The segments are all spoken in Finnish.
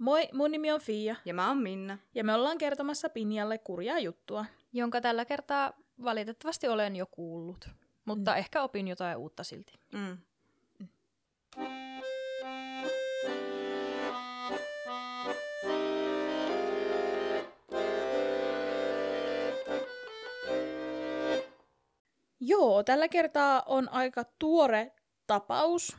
Moi, mun nimi on Fia, Ja mä oon Minna. ja me ollaan kertomassa Pinjalle kurjaa juttua. jonka tällä kertaa valitettavasti olen jo kuullut. Mutta mm. ehkä opin jotain uutta silti. Mm. Joo, tällä kertaa on aika tuore tapaus,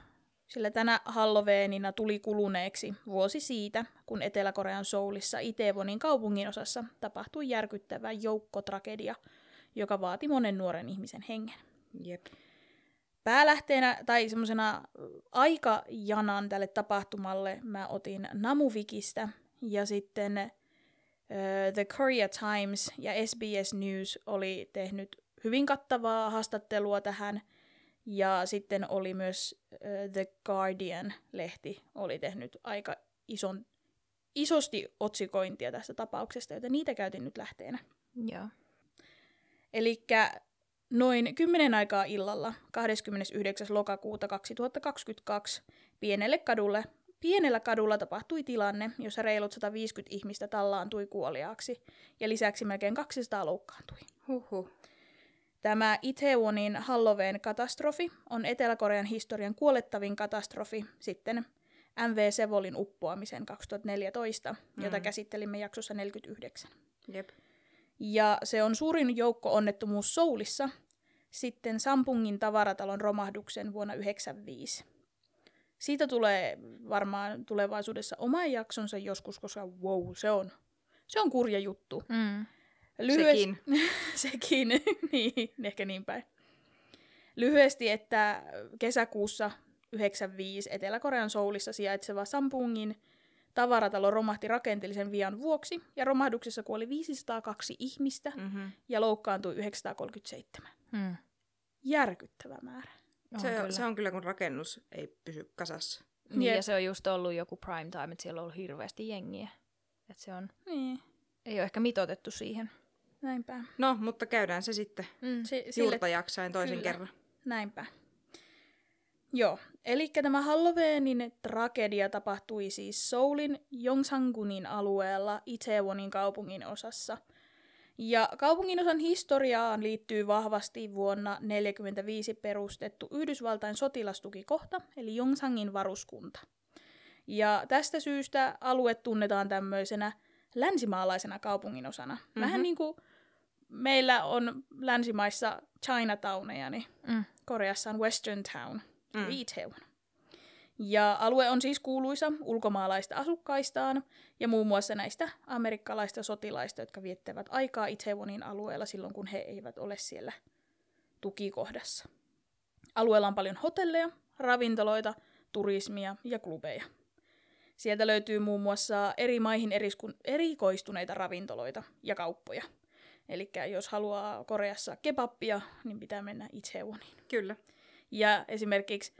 sillä tänä Halloweenina tuli kuluneeksi vuosi siitä, kun Etelä-Korean Soulissa Itewonin kaupungin osassa tapahtui järkyttävä joukkotragedia, joka vaati monen nuoren ihmisen hengen. Jep. Päälähteenä tai semmoisena aikajanan tälle tapahtumalle mä otin Namuvikistä ja sitten äh, The Korea Times ja SBS News oli tehnyt hyvin kattavaa haastattelua tähän ja sitten oli myös äh, The Guardian-lehti oli tehnyt aika ison, isosti otsikointia tästä tapauksesta, joten niitä käytin nyt lähteenä. Joo. Eli noin 10 aikaa illalla 29. lokakuuta 2022 pienelle kadulle, pienellä kadulla tapahtui tilanne, jossa reilut 150 ihmistä tallaantui kuoliaaksi ja lisäksi melkein 200 loukkaantui. Huhhuh. Tämä Itewonin Halloween-katastrofi on Etelä-Korean historian kuolettavin katastrofi sitten MV Sevolin uppoamisen 2014, mm. jota käsittelimme jaksossa 49. Jep. Ja se on suurin joukko-onnettomuus Soulissa sitten Sampungin tavaratalon romahduksen vuonna 1995. Siitä tulee varmaan tulevaisuudessa oma jaksonsa joskus, koska wow, se on, se on kurja juttu. Mm. Sekin. Sekin, niin, ehkä niin päin. Lyhyesti, että kesäkuussa 95 Etelä-Korean Soulissa sijaitseva Sampungin tavaratalo romahti rakenteellisen vian vuoksi, ja romahduksessa kuoli 502 ihmistä Mm-hmm. ja loukkaantui 937. Mm. Järkyttävä määrä. On Se, kyllä. on, se on kyllä, kun rakennus ei pysy kasassa. Niin, Jep. ja se on just ollut joku prime time, että siellä on ollut hirveästi jengiä. Et se on, Niin, ei ole ehkä mitotettu siihen. Näinpä. No, mutta käydään se sitten Mm. Si- juurta jaksain toisen kyllä. kerran. Näinpä. Joo, eli tämä Halloweenin tragedia tapahtui siis Soulin Yongsangunin alueella Itewonin kaupungin osassa. Ja kaupungin osan historiaan liittyy vahvasti vuonna 1945 perustettu Yhdysvaltain sotilastukikohta, eli Yongsangin varuskunta. Ja tästä syystä alue tunnetaan tämmöisenä länsimaalaisena kaupungin osana. Mm-hmm. Vähän Mhm. niin kuin meillä on länsimaissa Chinatowneja, niin Mm. Koreassa on Western Town, Mm. Itaewon. Ja alue on siis kuuluisa ulkomaalaista asukkaistaan ja muun muassa näistä amerikkalaista sotilaista, jotka viettävät aikaa Itaewonin alueella silloin, kun he eivät ole siellä tukikohdassa. Alueella on paljon hotelleja, ravintoloita, turismia ja klubeja. Sieltä löytyy muun muassa eri maihin eriskun- erikoistuneita ravintoloita ja kauppoja. Eli jos haluaa Koreassa kebappia, niin pitää mennä Itaewoniin. Kyllä. Ja esimerkiksi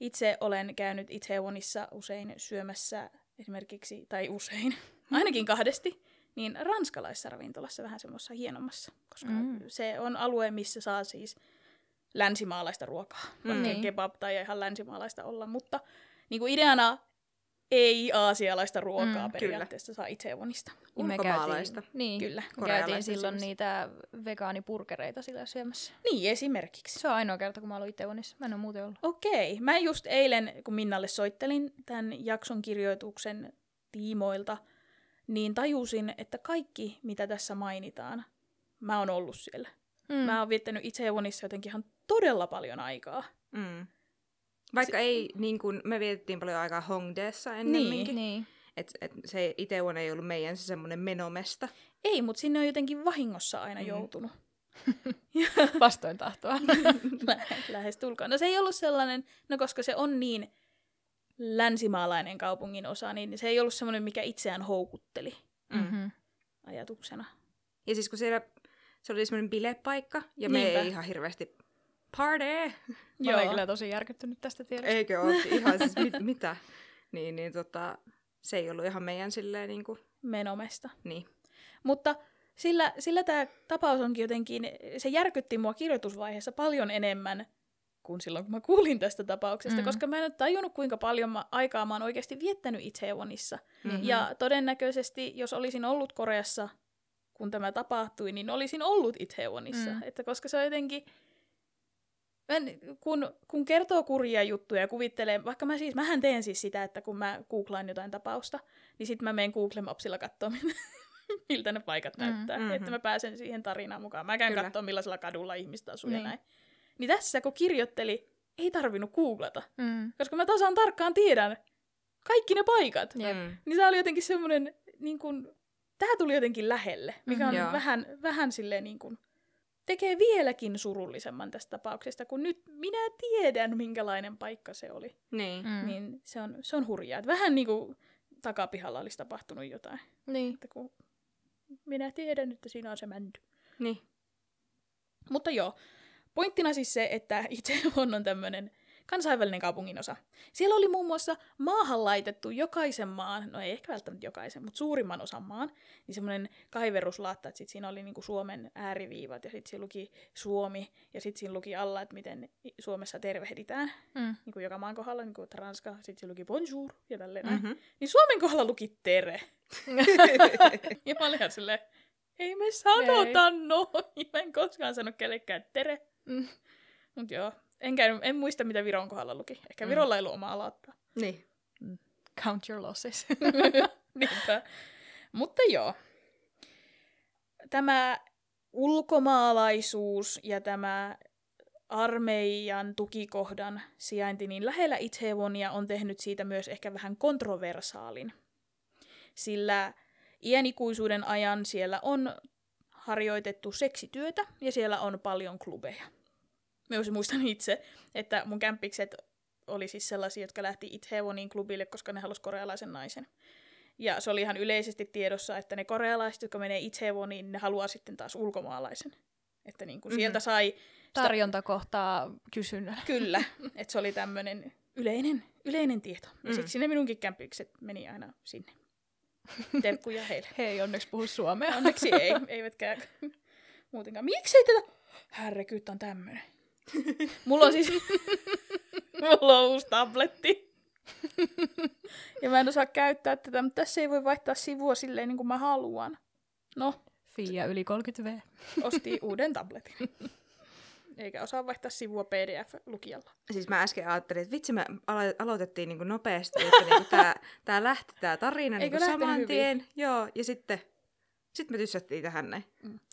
itse olen käynyt Itaewonissa usein syömässä esimerkiksi, tai usein, ainakin kahdesti, niin ranskalaisessa ravintolassa vähän semmoisessa hienommassa, koska Mm. mm. se on alue, missä saa siis länsimaalaista ruokaa, vaikka Niin. kebab tai ihan länsimaalaista olla, mutta niin kuin ideana ei aasialaista ruokaa Mm, periaatteessa saa Itaewonista. Ja me Ulkomaalaista. Niin, Kyllä. me käytiin silloin syömässä. niitä vegaanipurkereita sillä syömässä. Niin, esimerkiksi. Se on ainoa kerta, kun mä aloin Iteonissa. Mä en ole muuten ollut. Okei. Mä just eilen, kun Minnalle soittelin tämän jakson kirjoituksen tiimoilta, niin tajusin, että kaikki, mitä tässä mainitaan, mä oon ollut siellä. Mm. Mä oon viettänyt Itaewonissa jotenkin ihan todella paljon aikaa. Mm. Vaikka ei, niin kuin, me vietettiin paljon aikaa Hongdaessa ennemminkin. Niin. Et, et se Iteon ei ollut meidän se semmoinen menomesta. Ei, mutta sinne on jotenkin vahingossa aina Mm. mm. joutunut. Vastoin tahtoa. Lä- Lähes tulkoon. No se ei ollut sellainen, no koska se on niin länsimaalainen kaupungin osa, niin se ei ollut semmoinen, mikä itseään houkutteli mm-hmm. ajatuksena. Ja siis kun siellä se oli semmoinen bilepaikka, ja me Niinpä. ei ihan hirveästi party. Mä olen kyllä tosi järkyttynyt tästä tiedosta. Eikö ole ihan siis mit, mitä? Niin, niin tota, se ei ollut ihan meidän silleen niin kuin, Menomesta. niin. Mutta sillä, sillä tämä tapaus onkin jotenkin, se järkytti mua kirjoitusvaiheessa paljon enemmän kuin silloin, kun mä kuulin tästä tapauksesta, Mm. koska mä en ole tajunnut, kuinka paljon mä, aikaa mä oon oikeasti viettänyt Itaewonissa. Mhm. Ja todennäköisesti, jos olisin ollut Koreassa, kun tämä tapahtui, niin olisin ollut Itaewonissa. Mm. Että koska se on jotenkin... Mä en, kun, kun kertoo kurjia juttuja ja kuvittelee, vaikka mä siis, mähän teen siis sitä, että kun mä googlaan jotain tapausta, niin sitten mä menen Google Mapsilla katsoa, miltä ne paikat Mm, näyttää, mhm. että mä pääsen siihen tarinaan mukaan. Mä käyn katsoa, millaisella kadulla ihmiset asuu ja Niin. näin. Niin tässä, kun kirjoitteli, ei tarvinnut googlata, Mm. koska mä tasan tarkkaan tiedän kaikki ne paikat. Jep. Mm. Niin tämä oli jotenkin semmoinen, niin kuin, tämä tuli jotenkin lähelle, mikä on. Joo. vähän, vähän silleen niin kuin, tekee vieläkin surullisemman tästä tapauksesta, kun nyt minä tiedän, minkälainen paikka se oli. Niin. Mm. Niin se on, se on hurjaa. Että vähän niin kuin takapihalla olisi tapahtunut jotain. Niin. Että kun minä tiedän, että siinä on se mänty. Niin. Mutta joo, pointtina siis se, että itse on, on tämmöinen kansainvälinen kaupunginosa. Siellä oli muun muassa maahan laitettu jokaisen maan, no ei ehkä välttämättä jokaisen, mutta suurimman osan maan, niin semmoinen kaiveruslaatta, että sit siinä oli niinku Suomen ääriviivat ja sitten siinä luki Suomi ja sitten siinä luki alla, että miten Suomessa tervehditään, Mm. niin kuin joka maan kohdalla, niin kuin että Ranska, sitten siinä luki bonjour ja tälleen näin. Mm-hmm. Niin Suomen kohdalla luki tere. Ja mä olin ihan silleen, ei me sanota noin. Mä en koskaan sano kellekään tere. Mm. Mut joo, en, käynyt, en muista mitä Viron kohdalla luki. Ehkä Mm. Virolla ei ollut omaa laattaa. niin. Count your losses. Niinpä. Mutta joo. Tämä ulkomaalaisuus ja tämä armeijan tukikohdan sijainti niin lähellä Itaewonia on tehnyt siitä myös ehkä vähän kontroversaalin. Sillä iänikuisuuden ajan siellä on harjoitettu seksityötä ja siellä on paljon klubeja. Myös muistan itse, että mun kämppikset oli siis sellaisia, jotka lähti Itaewonin klubille, koska ne halusi korealaisen naisen. Ja se oli ihan yleisesti tiedossa, että ne korealaiset, jotka menee Itaewoniin, ne haluaa sitten taas ulkomaalaisen. Että niin kuin Mhm. sieltä sai, Tarjonta kohtaa kysynnän. kyllä, että se oli tämmöinen yleinen, yleinen tieto. Ja Mm. siksi ne minunkin kämpikset meni aina sinne. Terkkuja heille. Hei, onneksi puhu suomea. Onneksi ei, eivätkä muutenkaan. Miksei tätä? Härrekyt on tämmönen. Mulla on siis... Mulla on uusi tabletti. ja mä en osaa käyttää tätä, mutta tässä ei voi vaihtaa sivua silleen niin kuin mä haluan. No, Fia yli 30V. ostin uuden tabletin. Eikä osaa vaihtaa sivua PDF-lukijalla. Siis mä äsken ajattelin, että vitsi me alo- aloitettiin niin nopeasti, että niin tää, tää lähti tää tarina niin lähtenyt saman hyvin? tien. Joo, ja sitten sit me tyssättiin tähän näin.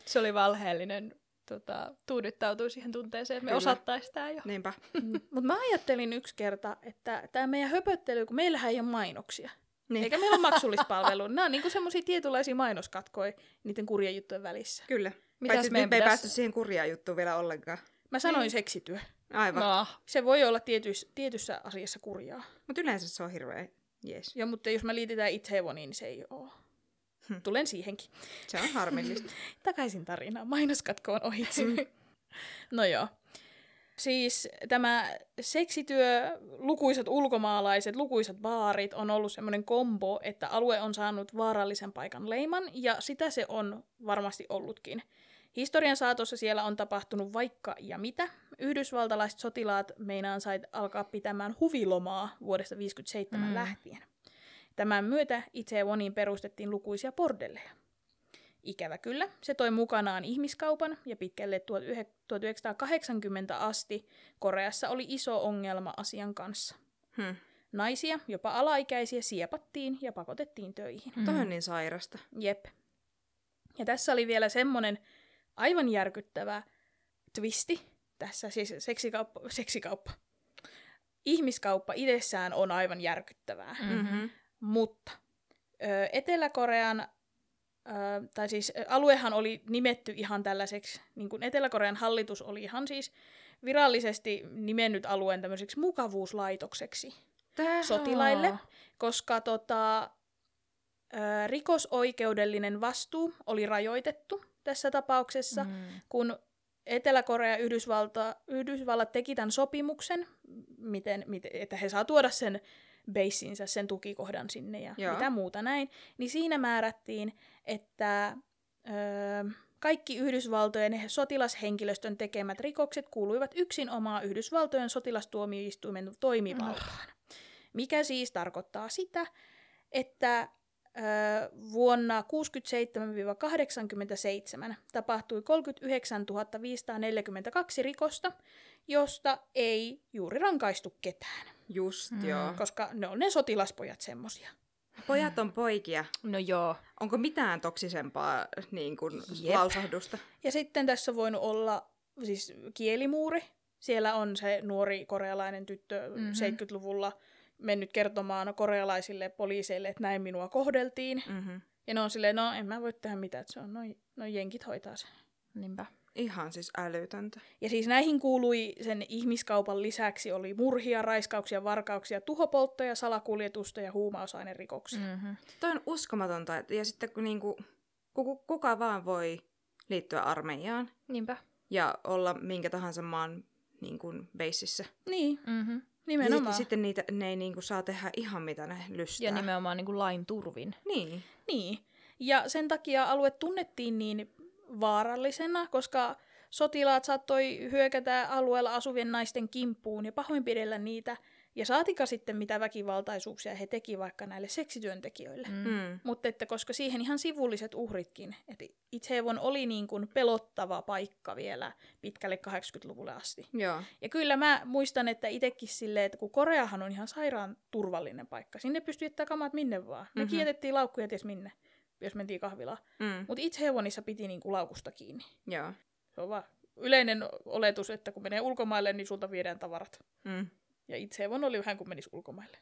Se oli valheellinen tota, tuudittautuu siihen tunteeseen, että me Kyllä. osattaisiin tämä jo. Niinpä. Mutta mä ajattelin yksi kerta, että tämä meidän höpöttely, kun meillähän ei ole mainoksia. Niin. Eikä meillä ole maksullispalvelua. Nämä on niinku semmoisia tietynlaisia mainoskatkoja niiden kurjien juttujen välissä. Kyllä. Mitäs Paitsi meidän me ei pitäis- päästy siihen kurjaan juttuun vielä ollenkaan. Mä sanoin Niin. seksityö. Aivan. No. Se voi olla tietyssä, tietyssä asiassa kurjaa. Mutta yleensä se on hirveä jees. Ja, mutta jos mä liitetään Itaewoniin, niin se ei ole. Hm. Tulen siihenkin. Se on harmillista. Takaisin tarinaan. Mainoskatko on ohitse. Mm. no joo. Siis tämä seksityö, lukuisat ulkomaalaiset, lukuisat baarit on ollut semmoinen kombo, että alue on saanut vaarallisen paikan leiman, ja sitä se on varmasti ollutkin. Historian saatossa siellä on tapahtunut vaikka ja mitä. Yhdysvaltalaiset sotilaat meinaan sait alkaa pitämään huvilomaa vuodesta 1957 Mm. mm. lähtien. Tämän myötä Itaewoniin perustettiin lukuisia bordelleja. Ikävä kyllä, se toi mukanaan ihmiskaupan ja pitkälle 1980 asti Koreassa oli iso ongelma asian kanssa. Hmm. Naisia, jopa alaikäisiä, siepattiin ja pakotettiin töihin. Mm. Toi on niin sairasta. Jep. Ja tässä oli vielä semmonen aivan järkyttävä twisti. Tässä siis seksikauppa, seksikauppa. Ihmiskauppa itsessään on aivan järkyttävää. Mm-hmm. Mutta Etelä-Korean, tai siis aluehan oli nimetty ihan tällaiseksi, niin kuin Etelä-Korean hallitus oli ihan siis virallisesti nimennyt alueen tämmöiseksi mukavuuslaitokseksi Tää... sotilaille, koska tota, rikosoikeudellinen vastuu oli rajoitettu tässä tapauksessa. Mm. kun Etelä-Korea ja Yhdysvalta, Yhdysvallat teki tämän sopimuksen, miten, miten, että he saa tuoda sen beissinsä, sen tukikohdan sinne ja Joo. Mitä muuta näin, niin siinä määrättiin, että ö, Kaikki Yhdysvaltojen sotilashenkilöstön tekemät rikokset kuuluivat yksin omaa Yhdysvaltojen sotilastuomioistuimen toimivaltaan. Mikä siis tarkoittaa sitä, että vuonna 67-87 tapahtui 39 542 rikosta, josta ei juuri rankaistu ketään. Just mm. joo. Koska ne on ne sotilaspojat semmosia. Pojat on poikia. No joo. Onko mitään toksisempaa niin kuin, lausahdusta? Ja sitten tässä on voinut olla siis kielimuuri. Siellä on se nuori korealainen tyttö mm-hmm. 70-luvulla mennyt kertomaan korealaisille poliiseille, että näin minua kohdeltiin. Mm-hmm. Ja ne on silleen, no en mä voi tehdä mitään, että se on noin noi jenkit hoitaa sen. Niinpä. Ihan siis älytöntä. Ja siis näihin kuului sen ihmiskaupan lisäksi oli murhia, raiskauksia, varkauksia, tuhopolttoja, salakuljetusta ja huumausainerikoksia. Mm-hmm. Toi on uskomatonta. Ja sitten kun niinku, kuka vaan voi liittyä armeijaan. Niinpä. Ja olla minkä tahansa maan niin kuin, beississä. Niin. Mm-hmm. Nimenomaan. Ja sitten niitä, ne ei niinku saa tehdä ihan mitä ne lystää. Ja nimenomaan niinku lain turvin. Niin. Niin. Ja sen takia alue tunnettiin niin vaarallisena, koska sotilaat saattoi hyökätä alueella asuvien naisten kimppuun ja pahoinpidellä niitä, ja saatika sitten mitä väkivaltaisuuksia he teki vaikka näille seksityöntekijöille. Mm. mm. Mutta että koska siihen ihan sivulliset uhritkin, että Itsevon oli niin kuin pelottava paikka vielä pitkälle 80-luvulle asti. Joo. Ja kyllä mä muistan, että itsekin silleen, että kun Koreahan on ihan sairaan turvallinen paikka, sinne pystyy jättää kamat minne vaan. Me mm-hmm. jätettiin laukkuja ties minne jos mentiin kahvilaan. Mm. Mutta itse hevonissa piti niinku laukusta kiinni. Joo. Se on vaan yleinen oletus, että kun menee ulkomaille, niin sulta viedään tavarat. Mm. Ja itse hevon oli vähän kuin menisi ulkomaille.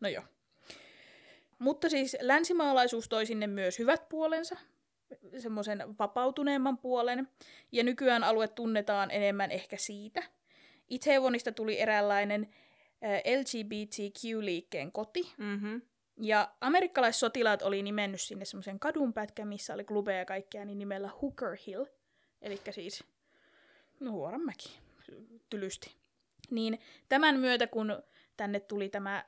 No joo. Mutta siis länsimaalaisuus toi sinne myös hyvät puolensa, semmoisen vapautuneemman puolen, ja nykyään alue tunnetaan enemmän ehkä siitä. Itsehevonista tuli eräänlainen LGBTQ-liikkeen koti, mm-hmm. Ja amerikkalaissotilaat oli nimennyt sinne semmoisen kadunpätkän, missä oli klubeja ja kaikkea, niin nimellä Hooker Hill. Eli siis no, Huoranmäki, tylysti. Niin tämän myötä, kun tänne tuli tämä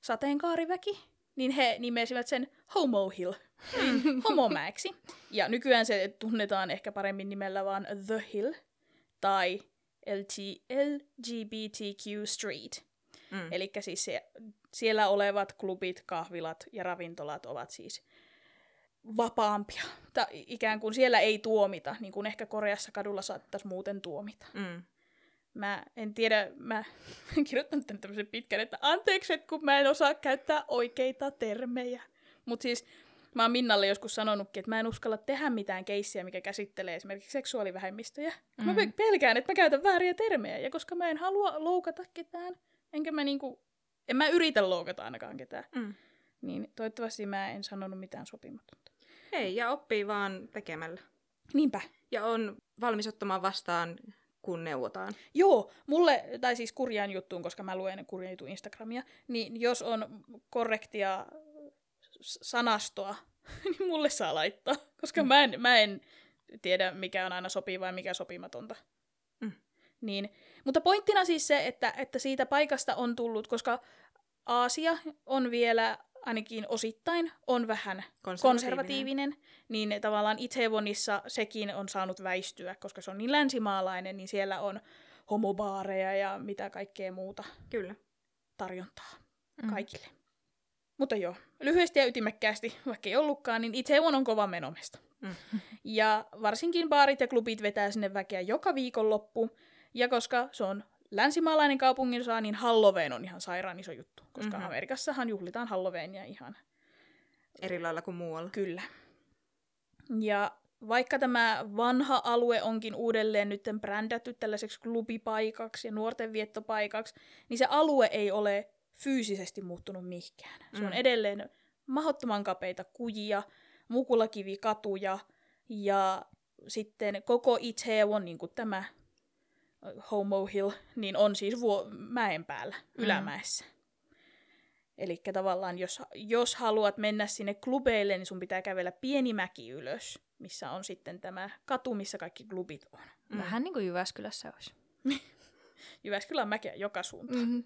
sateenkaariväki, niin he nimesivät sen Homo Hill, eli homomäeksi. Ja nykyään se tunnetaan ehkä paremmin nimellä vaan The Hill tai LG, LGBTQ Street. Mm. Eli siis se siellä olevat klubit, kahvilat ja ravintolat ovat siis vapaampia. Ta, ikään kuin siellä ei tuomita, niin kuin ehkä Koreassa kadulla saattaisi muuten tuomita. Mm. Mä en tiedä, mä kirjoitan tänne tämmöisen pitkän, että anteeksi, että kun mä en osaa käyttää oikeita termejä. Mutta siis mä oon Minnalle joskus sanonutkin, että mä en uskalla tehdä mitään keissiä, mikä käsittelee esimerkiksi seksuaalivähemmistöjä. Mm. Mä pelkään, että mä käytän vääriä termejä, ja koska mä en halua loukata ketään, enkä mä niinku en mä yritä loukata ainakaan ketään. Mm. Niin toivottavasti mä en sanonut mitään sopimatonta. Ei, ja oppii vaan tekemällä. Niinpä. Ja on valmis ottamaan vastaan, kun neuvotaan. Joo, mulle, tai siis kurjaan juttuun, koska mä luen kurjan jutun Instagramia, niin jos on korrektia sanastoa, niin mulle saa laittaa. Koska mm. mä, en, mä en tiedä, mikä on aina sopivaa ja mikä sopimatonta. Mm. Niin mutta pointtina siis se, että, että siitä paikasta on tullut, koska Aasia on vielä ainakin osittain on vähän konservatiivinen, konservatiivinen niin tavallaan Itsevonissa sekin on saanut väistyä, koska se on niin länsimaalainen, niin siellä on homobaareja ja mitä kaikkea muuta Kyllä. tarjontaa mm. kaikille. Mutta joo, lyhyesti ja ytimekkäästi, vaikka ei ollutkaan, niin Itsevon on kova menomesta. Mm. Ja varsinkin baarit ja klubit vetää sinne väkeä joka viikonloppu, ja koska se on länsimaalainen kaupunginosa, niin Halloween on ihan sairaan iso juttu. Koska mm-hmm. Amerikassahan juhlitaan Halloweenia ihan... Eri lailla kuin muualla. Kyllä. Ja vaikka tämä vanha alue onkin uudelleen nyt brändätty tällaiseksi klubipaikaksi ja nuorten viettopaikaksi, niin se alue ei ole fyysisesti muuttunut mihinkään. Se on mm. edelleen mahdottoman kapeita kujia, mukulakivikatuja ja sitten koko Itaewon, niin kuin tämä Homo Hill, niin on siis vuo- mäen päällä, mm. ylämäessä. Mm. Eli tavallaan, jos, jos haluat mennä sinne klubeille, niin sun pitää kävellä pieni mäki ylös, missä on sitten tämä katu, missä kaikki klubit on. Mm. Vähän niin kuin Jyväskylässä olisi. Jyväskylä on mäkeä joka suuntaan. Mm-hmm.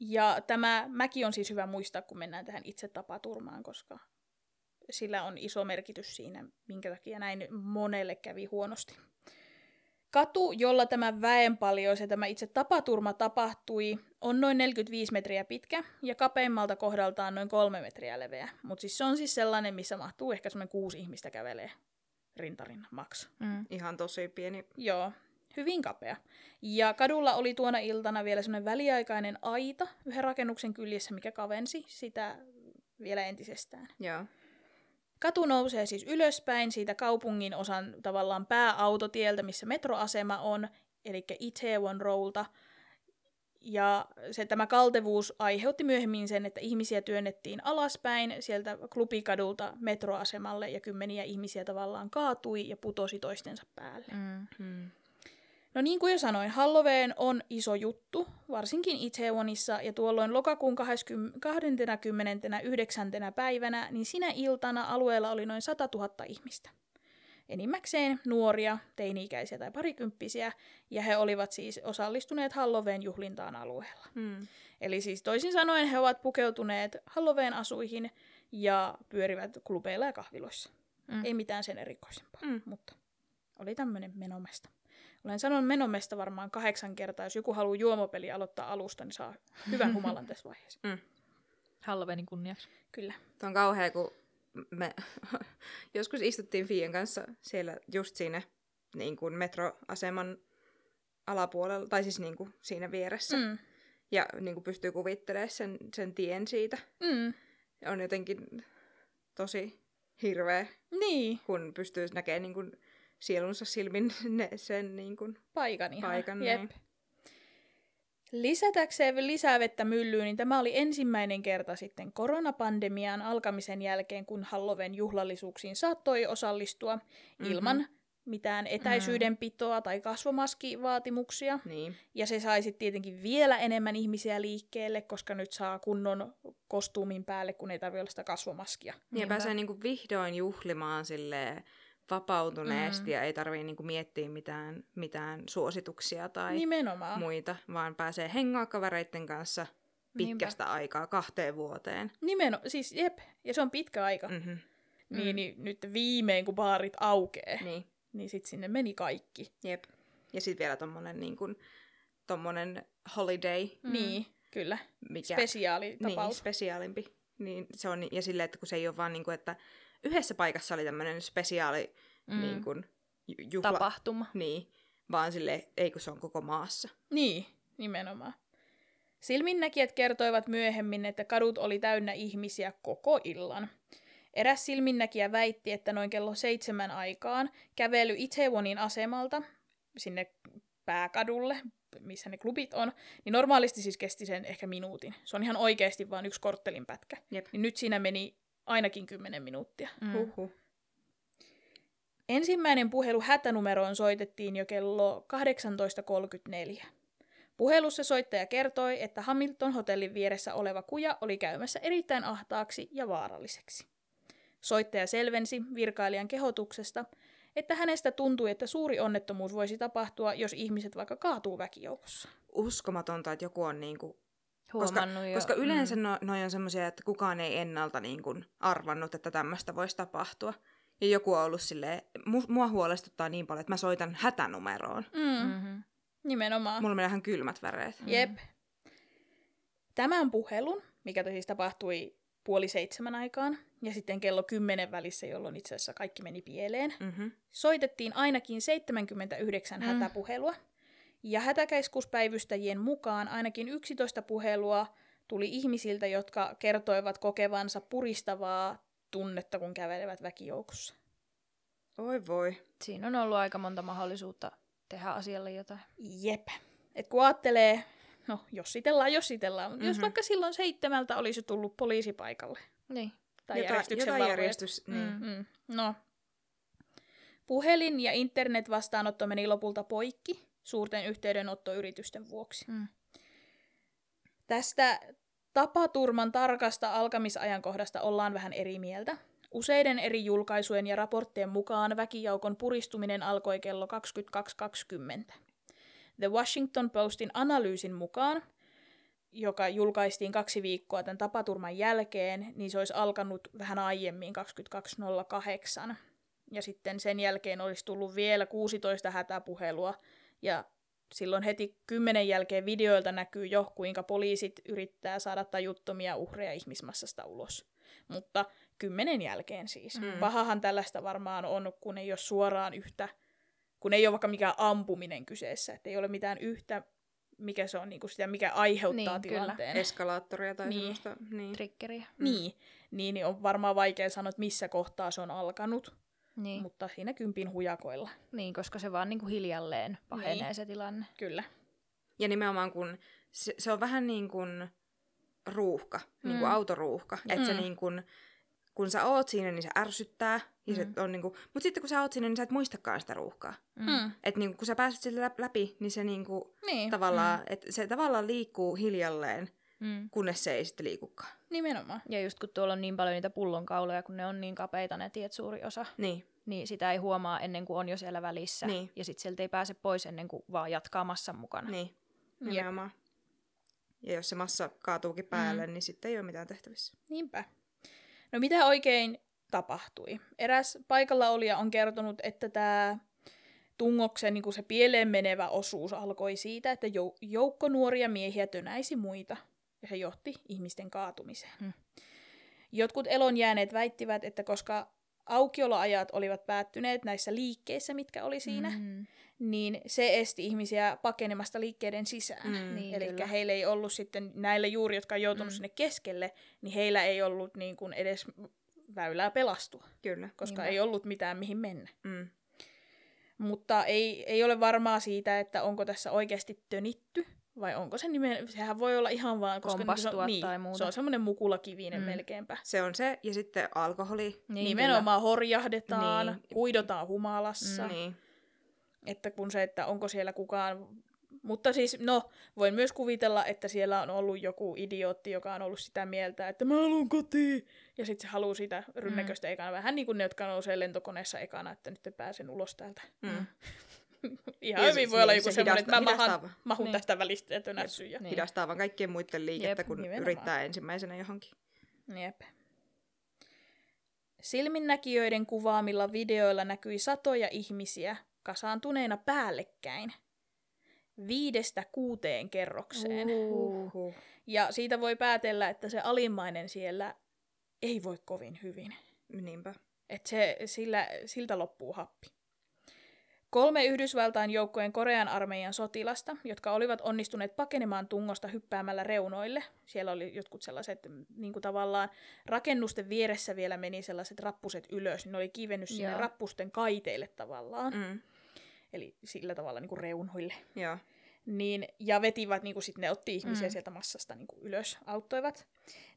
Ja tämä mäki on siis hyvä muistaa, kun mennään tähän itse tapaturmaan, koska sillä on iso merkitys siinä, minkä takia näin monelle kävi huonosti. Katu, jolla tämä väenpaljous ja tämä itse tapaturma tapahtui, on noin 45 metriä pitkä ja kapeimmalta kohdaltaan noin kolme metriä leveä. Mutta siis se on siis sellainen, missä mahtuu ehkä semmoinen kuusi ihmistä kävelee rintarinnan maks. Mm. Ihan tosi pieni. Joo, hyvin kapea. Ja kadulla oli tuona iltana vielä semmoinen väliaikainen aita yhden rakennuksen kyljessä, mikä kavensi sitä vielä entisestään. Joo. Katu nousee siis ylöspäin siitä kaupungin osan tavallaan pääautotieltä, missä metroasema on, eli Itaewon Roadlta. Ja se, tämä kaltevuus aiheutti myöhemmin sen, että ihmisiä työnnettiin alaspäin sieltä klubikadulta metroasemalle ja kymmeniä ihmisiä tavallaan kaatui ja putosi toistensa päälle. Mm. Mm. No niin kuin jo sanoin, Halloween on iso juttu, varsinkin Itaewonissa, ja tuolloin lokakuun 20 29. päivänä, niin sinä iltana alueella oli noin 100 000 ihmistä. Enimmäkseen nuoria, teini-ikäisiä tai parikymppisiä, ja he olivat siis osallistuneet Halloween juhlintaan alueella. Mm. Eli siis toisin sanoen he ovat pukeutuneet Halloween asuihin ja pyörivät klubeilla ja kahviloissa. Mm. Ei mitään sen erikoisempaa, Mm. mutta oli tämmöinen menomesta. Olen sanonut menomesta varmaan kahdeksan kertaa. Jos joku haluaa juomapeli aloittaa alusta, niin saa hyvän humalan tässä vaiheessa. Halloweenin kunniaksi. Kyllä. Tuo on kauhea, kun me joskus istuttiin Fien kanssa siellä just siinä niin kuin metroaseman alapuolella, tai siis niin kuin siinä vieressä. Mm. Mm. Ja niin kuin pystyy kuvittelemaan sen, sen tien siitä. Mm. On jotenkin tosi hirveä, Niin, kun pystyy näkemään niin kuin sielunsa silmin ne, sen niin kuin paikan ihan. paikan. Jep. Niin. Lisätäkseen lisää vettä myllyyn, niin tämä oli ensimmäinen kerta sitten koronapandemian alkamisen jälkeen, kun Halloween juhlallisuuksiin saattoi osallistua Mhm. ilman mitään etäisyydenpitoa tai kasvomaskivaatimuksia. Niin. Ja se sai sitten tietenkin vielä enemmän ihmisiä liikkeelle, koska nyt saa kunnon kostuumin päälle, kun ei tarvitse olla sitä kasvomaskia. Ja Niinpä. pääsee niin kuin vihdoin juhlimaan silleen vapautuneesti mm. ja ei tarvii niin kuin miettiä mitään, mitään suosituksia tai Nimenomaan. muita, vaan pääsee hengaa kavereiden kanssa pitkästä aikaa, kahteen vuoteen. Nimenomaan, siis jep, ja se on pitkä aika. Mm. Mm-hmm. Niin, niin nyt viimein, kun baarit aukee, niin, Niin, sitten sinne meni kaikki. jep. Ja sitten vielä tommonen, niin kuin, tommonen holiday, Mm. Niin, kyllä. mikä... Spesiaalitapaus. Niin, spesiaalimpi. Niin se on, ja silleen, että kun se ei ole vaan niin kuin, että yhdessä paikassa oli tämmöinen spesiaali Mm. niin kuin, ju- juhla. Tapahtuma. Niin, vaan sille ei kun se on koko maassa. Niin, nimenomaan. Silminnäkijät kertoivat myöhemmin, että kadut oli täynnä ihmisiä koko illan. Eräs silminnäkijä väitti, että noin kello seitsemän aikaan kävely Itaewonin asemalta sinne pääkadulle, missä ne klubit on, niin normaalisti siis kesti sen ehkä minuutin. Se on ihan oikeasti vain yksi korttelin pätkä. Jep. Niin nyt siinä meni ainakin kymmenen minuuttia. Mm. Huhhuh. Ensimmäinen puhelu hätänumeroon soitettiin jo kello 18.34. Puhelussa soittaja kertoi, että Hamilton hotellin vieressä oleva kuja oli käymässä erittäin ahtaaksi ja vaaralliseksi. Soittaja selvensi virkailijan kehotuksesta, että hänestä tuntui, että suuri onnettomuus voisi tapahtua, jos ihmiset vaikka kaatuu väkijoukossa. Uskomatonta, että joku on niinku... Koska, Huomannut jo. koska yleensä mm. no, noi on semmoisia, että kukaan ei ennalta niin kuin arvannut, että tämmöistä voisi tapahtua. Ja joku on ollut silleen, mu- mua huolestuttaa niin paljon, että mä soitan hätänumeroon. Mm, Mm. Mm-hmm. nimenomaan. Mulla menee ihan kylmät väreet. Jep. Tämän puhelun, mikä siis tapahtui puoli seitsemän aikaan, ja sitten kello kymmenen välissä, jolloin itse asiassa kaikki meni pieleen, Mm-hmm. soitettiin ainakin 79 Mm. mm. hätäpuhelua. Ja hätäkeskuspäivystäjien mukaan ainakin 11 puhelua tuli ihmisiltä, jotka kertoivat kokevansa puristavaa tunnetta, kun kävelevät väkijoukossa. Oi voi. Siinä on ollut aika monta mahdollisuutta tehdä asialle jotain. Jep. Et kun ajattelee, no jossitellaan, jossitellaan, mutta mm-hmm. jos Mhm. vaikka silloin seitsemältä olisi tullut poliisi paikalle, Niin. tai Jota, järjestyksen valvojat. järjestys, niin. Mm. Mm. No. Puhelin- ja internet-vastaanotto meni lopulta poikki suurten yhteydenottoyritysten vuoksi. Mm. Tästä tapaturman tarkasta alkamisajankohdasta ollaan vähän eri mieltä. Useiden eri julkaisujen ja raporttien mukaan väkijoukon puristuminen alkoi kello 22.20. The Washington Postin analyysin mukaan joka julkaistiin kaksi viikkoa tämän tapaturman jälkeen, niin se olisi alkanut vähän aiemmin 22.08. Ja sitten sen jälkeen olisi tullut vielä 16 hätäpuhelua. Ja silloin heti kymmenen jälkeen videoilta näkyy jo, kuinka poliisit yrittää saada tajuttomia uhreja ihmismassasta ulos. Mutta kymmenen jälkeen siis. Mm. Pahahan tällaista varmaan on, kun ei ole suoraan yhtä, kun ei ole vaikka mikään ampuminen kyseessä, että ei ole mitään yhtä, mikä se on niin kuin sitä, mikä aiheuttaa Niin, kyllä. tilanteen. Eskalaattoria tai Niin. semmoista. Niin. Triggeriä. Niin, niin, niin on varmaan vaikea sanoa, että missä kohtaa se on alkanut, Niin. mutta siinä kympin hujakoilla, niin, koska se vaan niinku hiljalleen pahenee Niin. se tilanne. kyllä. Ja nimenomaan kun se, se on vähän niin kuin ruuhka, mm. niin kuin Mm. autoruuhka. Mm. Että se Mm. niin kuin, kun sä oot siinä, niin se ärsyttää. Ja Mm. se on niin kuin, mutta sitten kun sä oot siinä, niin sä et muistakaan sitä ruuhkaa. Mm. Mm. Että niin kun sä pääset sille läp- läpi, niin se niin kuin, Niin, tavallaan, mm. että se tavallaan liikkuu hiljalleen, Mm. kunnes se ei sitten liikukaan. nimenomaan. Ja just kun tuolla on niin paljon niitä pullonkauloja, kun ne on niin kapeita ne tiet suuri osa, Niin, niin sitä ei huomaa ennen kuin on jo siellä välissä. Niin. Ja sitten sieltä ei pääse pois ennen kuin vaan jatkaa massan mukana. niin, Jep. nimenomaan. Ja jos se massa kaatuukin päälle, mm. niin sitten ei ole mitään tehtävissä. Niinpä. No mitä oikein tapahtui? Eräs paikalla olija on kertonut, että tämä tungoksen niin kuin se pieleen menevä osuus alkoi siitä, että jou- joukko nuoria miehiä tönäisi muita, ja se johti ihmisten kaatumiseen. Hmm. Jotkut elon jääneet väittivät, että koska aukioloajat olivat päättyneet näissä liikkeissä, mitkä oli siinä, Mm. niin se esti ihmisiä pakenemasta liikkeiden sisään. Mm. Niin, Eli kyllä. heillä ei ollut sitten, näille juuri, jotka on joutunut Mm. sinne keskelle, niin heillä ei ollut niin kuin edes väylää pelastua, Kyllä. koska Niinpä. ei ollut mitään mihin mennä. Mm. Mutta ei, ei ole varmaa siitä, että onko tässä oikeasti tönitty, vai onko se nimen, sehän voi olla ihan vaan, koska niin se Kompastua on, niin, tai muuta. se on semmoinen mukulakivinen Mm. melkeinpä. Se on se, ja sitten alkoholi. Niin, Nimenomaan horjahdetaan, Niin. huidotaan humalassa. Mm. Niin. Että kun se, että onko siellä kukaan... Mutta siis, no, voin myös kuvitella, että siellä on ollut joku idiootti, joka on ollut sitä mieltä, että mä haluan kotiin. Ja sitten se haluaa sitä rynnäköstä mm. ekana. Vähän niin kuin ne, jotka nousee lentokoneessa ekana, että nyt pääsen ulos täältä. Mm. Ihan Ja hyvin voi olla niin, joku se semmoinen, että mä hidastaa- mahan, mahun Niin. tästä välistä ja tönässyn. Ja... Niin. Hidastaa vaan kaikkien muiden liikettä, Jep, kun nimenomaan. yrittää ensimmäisenä johonkin. Jep. Silminnäkijöiden kuvaamilla videoilla näkyi satoja ihmisiä kasaantuneina päällekkäin. Viidestä kuuteen kerrokseen. Uhuh. Ja siitä voi päätellä, että se alimmainen siellä ei voi kovin hyvin. Niinpä. Että se, sillä, siltä loppuu happi. Kolme Yhdysvaltain joukkojen Korean armeijan sotilasta, jotka olivat onnistuneet pakenemaan tungosta hyppäämällä reunoille. Siellä oli jotkut sellaiset, niin kuin tavallaan rakennusten vieressä vielä meni sellaiset rappuset ylös. Ne oli kivennyt sinne Joo. rappusten kaiteille tavallaan. Mm. Eli sillä tavalla niin kuin reunoille. Joo. Niin, ja vetivät, niin kuin sit ne otti ihmisiä Mm. sieltä massasta niin kuin ylös, auttoivat.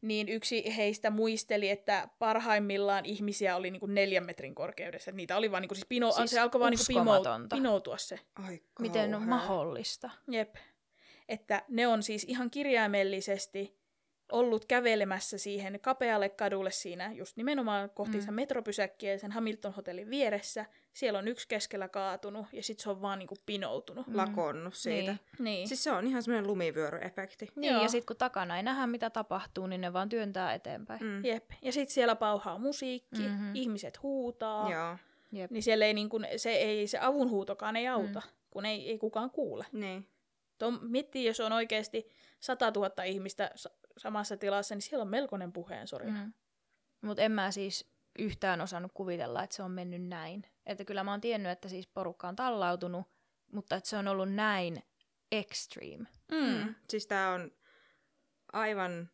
Niin yksi heistä muisteli, että parhaimmillaan ihmisiä oli niin kuin neljän metrin korkeudessa. Niitä oli vaan niin kuin, siis pino, Siis se alkoi vaan niin kuin pimo, pinoutua se. Ai Miten on mahdollista? Jep. Että ne on siis ihan kirjaimellisesti ollut kävelemässä siihen kapealle kadulle siinä, just nimenomaan kohti Mm. metropysäkkiä ja sen Hamilton hotellin vieressä. Siellä on yksi keskellä kaatunut ja sitten se on vaan niinku pinoutunut. Lakonnut siitä. Niin. Niin. Siis se on ihan semmoinen lumivyöryefekti. Niin, Joo. ja sitten kun takana ei nähdä, mitä tapahtuu, niin ne vaan työntää eteenpäin. Mm. Jep. Ja sitten siellä pauhaa musiikki, Mhm. mm-hmm. ihmiset huutaa. Joo. Jep. Niin siellä ei niin kun, se, ei, se avunhuutokaan ei auta, mm. kun ei, ei kukaan kuule. Niin. Tuo, miettii, jos on oikeasti 100 000 ihmistä sa- samassa tilassa, niin siellä on melkoinen puheensori. Mm. Mm. Mutta en mä siis yhtään osannut kuvitella, että se on mennyt näin. Että kyllä mä oon tiennyt, että siis porukka on tallautunut, mutta että se on ollut näin extreme. Mm. Mm. Siis tää on aivan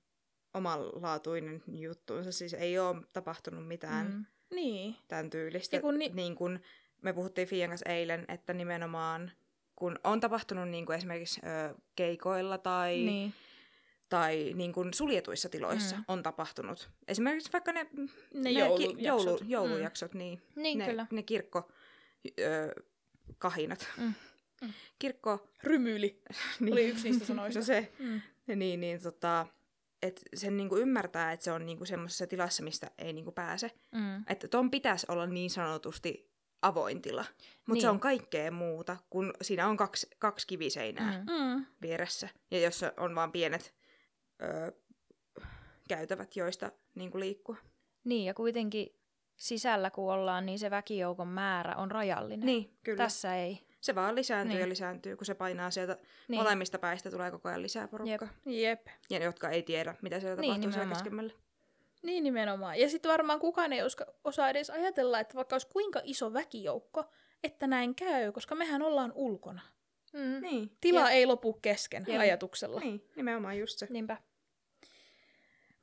omanlaatuinen juttuunsa. Siis ei ole tapahtunut mitään mm. Niin. tämän tyylistä. Ja kun ni- Niin kuin me puhuttiin Fian kanssa eilen, että nimenomaan kun on tapahtunut niin kuin esimerkiksi ö, keikoilla tai, Niin. Tai niin kuin suljetuissa tiloissa Mm. mm. on tapahtunut. Esimerkiksi vaikka ne, Ne, ne joulujaksot. joulu, joulujaksot, mm. niin, Niin, ne, kyllä. ne kirkko ö, kahinat. Mm. Mm. Kirkko... Rymyli Niin. oli yksi niistä sanoista. No se, Mm. niin, niin tota, että sen niinku ymmärtää, että se on niinku semmoisessa tilassa, mistä ei niinku pääse. Mm. Että ton pitäisi olla niin sanotusti avoin tila. Mutta Niin. se on kaikkea muuta, kun siinä on kaksi, kaksi kiviseinää mm. Mm. Mm. vieressä. Ja jos on vaan pienet ö, käytävät, joista niin kuin liikkua. Niin, ja kuitenkin sisällä kun ollaan, niin se väkijoukon määrä on rajallinen. Niin, kyllä. Tässä ei. Se vaan lisääntyy Niin. ja lisääntyy, kun se painaa sieltä Niin. molemmista päistä tulee koko ajan lisää porukkaa. Jep. Ja ne, jotka ei tiedä, mitä siellä Niin, tapahtuu siellä keskemmällä. Niin nimenomaan. Ja sitten varmaan kukaan ei osaa edes ajatella, että vaikka olisi kuinka iso väkijoukko, että näin käy, koska mehän ollaan ulkona. Mm. Niin. Tila ja, ei lopu kesken Jep. ajatuksella. Niin, nimenomaan just se. Niinpä.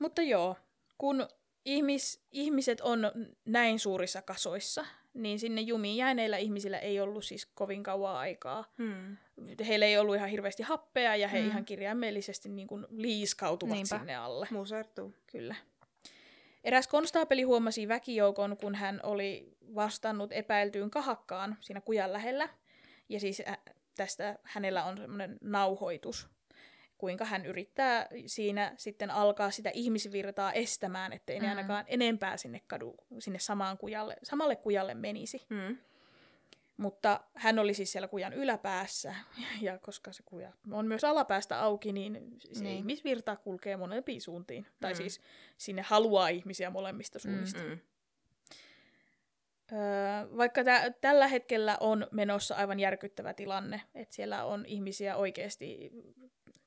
Mutta joo, kun ihmis, ihmiset on näin suurissa kasoissa, niin sinne jumiin jääneillä ihmisillä ei ollut siis kovin kauan aikaa. Hmm. Heillä ei ollut ihan hirveästi happea ja he Mm. mm. ihan kirjaimellisesti niin kuin liiskautuvat Niinpä. sinne alle. Musertuu. Kyllä. Eräs konstaapeli huomasi väkijoukon, kun hän oli vastannut epäiltyyn kahakkaan siinä kujan lähellä. Ja siis tästä hänellä on semmoinen nauhoitus, kuinka hän yrittää siinä sitten alkaa sitä ihmisvirtaa estämään, ettei mm. Mm. ne ainakaan enempää sinne, kadu, sinne samaan kujalle, samalle kujalle menisi. Hmm. Mutta hän oli siis siellä kujan yläpäässä, ja koska se kuja on myös alapäästä auki, niin se Niin. ihmisvirta kulkee molempiin suuntiin. Mm. Tai Mm. siis sinne haluaa ihmisiä molemmista suunnista. Mm. Hmm. Öö, vaikka tä- tällä hetkellä on menossa aivan järkyttävä tilanne, että siellä on ihmisiä oikeasti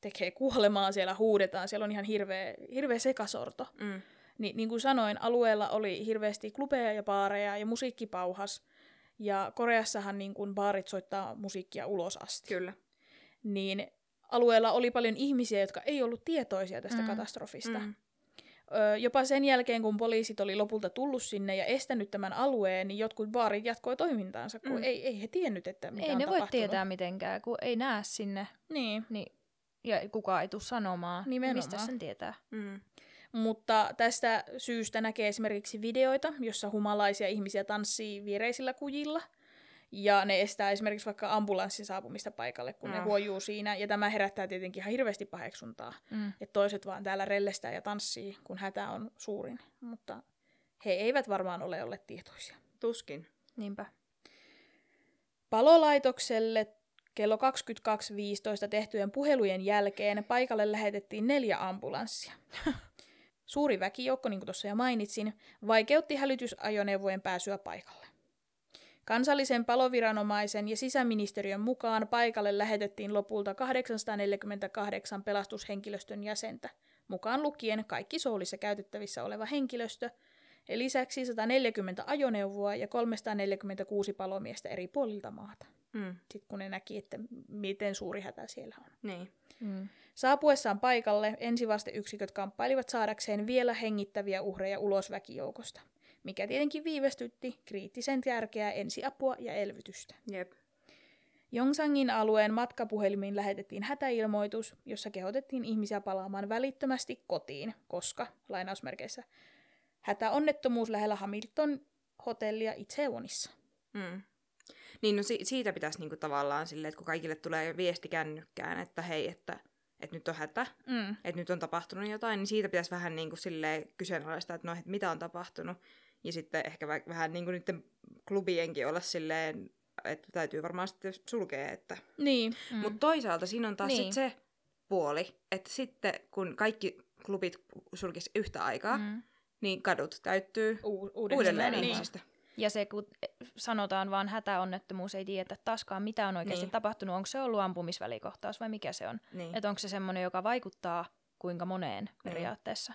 tekee kuolemaa, siellä huudetaan, siellä on ihan hirveä, hirveä sekasorto. Hmm. Niin, niin kuin sanoin, alueella oli hirveästi klubeja ja baareja ja musiikkipauhas. Ja Koreassahan niin kuin baarit soittaa musiikkia ulos asti. Kyllä. Niin alueella oli paljon ihmisiä, jotka ei ollut tietoisia tästä Mm. mm. katastrofista. Mm. Ö, jopa sen jälkeen, kun poliisit oli lopulta tullut sinne ja estänyt tämän alueen, niin jotkut baarit jatkoi toimintaansa, kun Mm. mm. ei, ei he tiennyt, että mitä Ei on ne voi tapahtunut. tietää mitenkään, kun ei näe sinne. Niin, Niin, ja kukaan ei tule sanomaan. Nimenomaan. Mistä sen tietää? Hmm. mutta tästä syystä näkee esimerkiksi videoita, jossa humalaisia ihmisiä tanssii viereisillä kujilla. Ja ne estää esimerkiksi vaikka ambulanssin saapumista paikalle, kun ne Ah. huojuu siinä. Ja tämä herättää tietenkin ihan hirveästi paheksuntaa. Mm. Että toiset vaan täällä rellestää ja tanssii, kun hätä on suurin. Mutta he eivät varmaan ole olleet tietoisia. Tuskin. Niinpä. Palolaitokselle kello 22.15 tehtyjen puhelujen jälkeen paikalle lähetettiin neljä ambulanssia. Suuri väkijoukko, niin kuin tuossa jo mainitsin, vaikeutti hälytysajoneuvojen pääsyä paikalle. Kansallisen paloviranomaisen ja sisäministeriön mukaan paikalle lähetettiin lopulta 848 pelastushenkilöstön jäsentä, mukaan lukien kaikki Soulissa käytettävissä oleva henkilöstö, ja lisäksi 140 ajoneuvoa ja 346 palomiestä eri puolilta maata. Hmm. Sitten kun ne näki, että miten suuri hätä siellä on. Niin. Mm. Saapuessaan paikalle ensivasteyksiköt kamppailivat saadakseen vielä hengittäviä uhreja ulos väkijoukosta, mikä tietenkin viivästytti kriittisen tärkeää ensiapua ja elvytystä. Jep. Jongsangin alueen matkapuhelimiin lähetettiin hätäilmoitus, jossa kehotettiin ihmisiä palaamaan välittömästi kotiin, koska, lainausmerkeissä, hätäonnettomuus lähellä Hamilton hotellia Itsewonissa. Mm. Niin no si- siitä pitäisi niinku tavallaan silleen, että kun kaikille tulee viesti kännykkään, että hei, että, että nyt on hätä, Mm. että nyt on tapahtunut jotain, niin siitä pitäisi vähän niinku silleen kyseenalaistaa, että no, että mitä on tapahtunut. Ja sitten ehkä vä- vähän niinku niiden klubienkin olla silleen, että täytyy varmaan sitten sulkea, että... Niin, Mm. Mutta toisaalta siinä on taas Niin. sit se puoli, että sitten kun kaikki klubit sulkisi yhtä aikaa, mm. Niin kadut täyttyy U- uudelleen, uudestaan. niin. ihmisistä. Ja se, kun sanotaan vaan hätäonnettomuus, ei tiedä taaskaan, mitä on oikeasti Niin. niin. tapahtunut. Onko se ollut ampumisvälikohtaus vai mikä se on? Niin. Että onko se semmoinen, joka vaikuttaa kuinka moneen periaatteessa?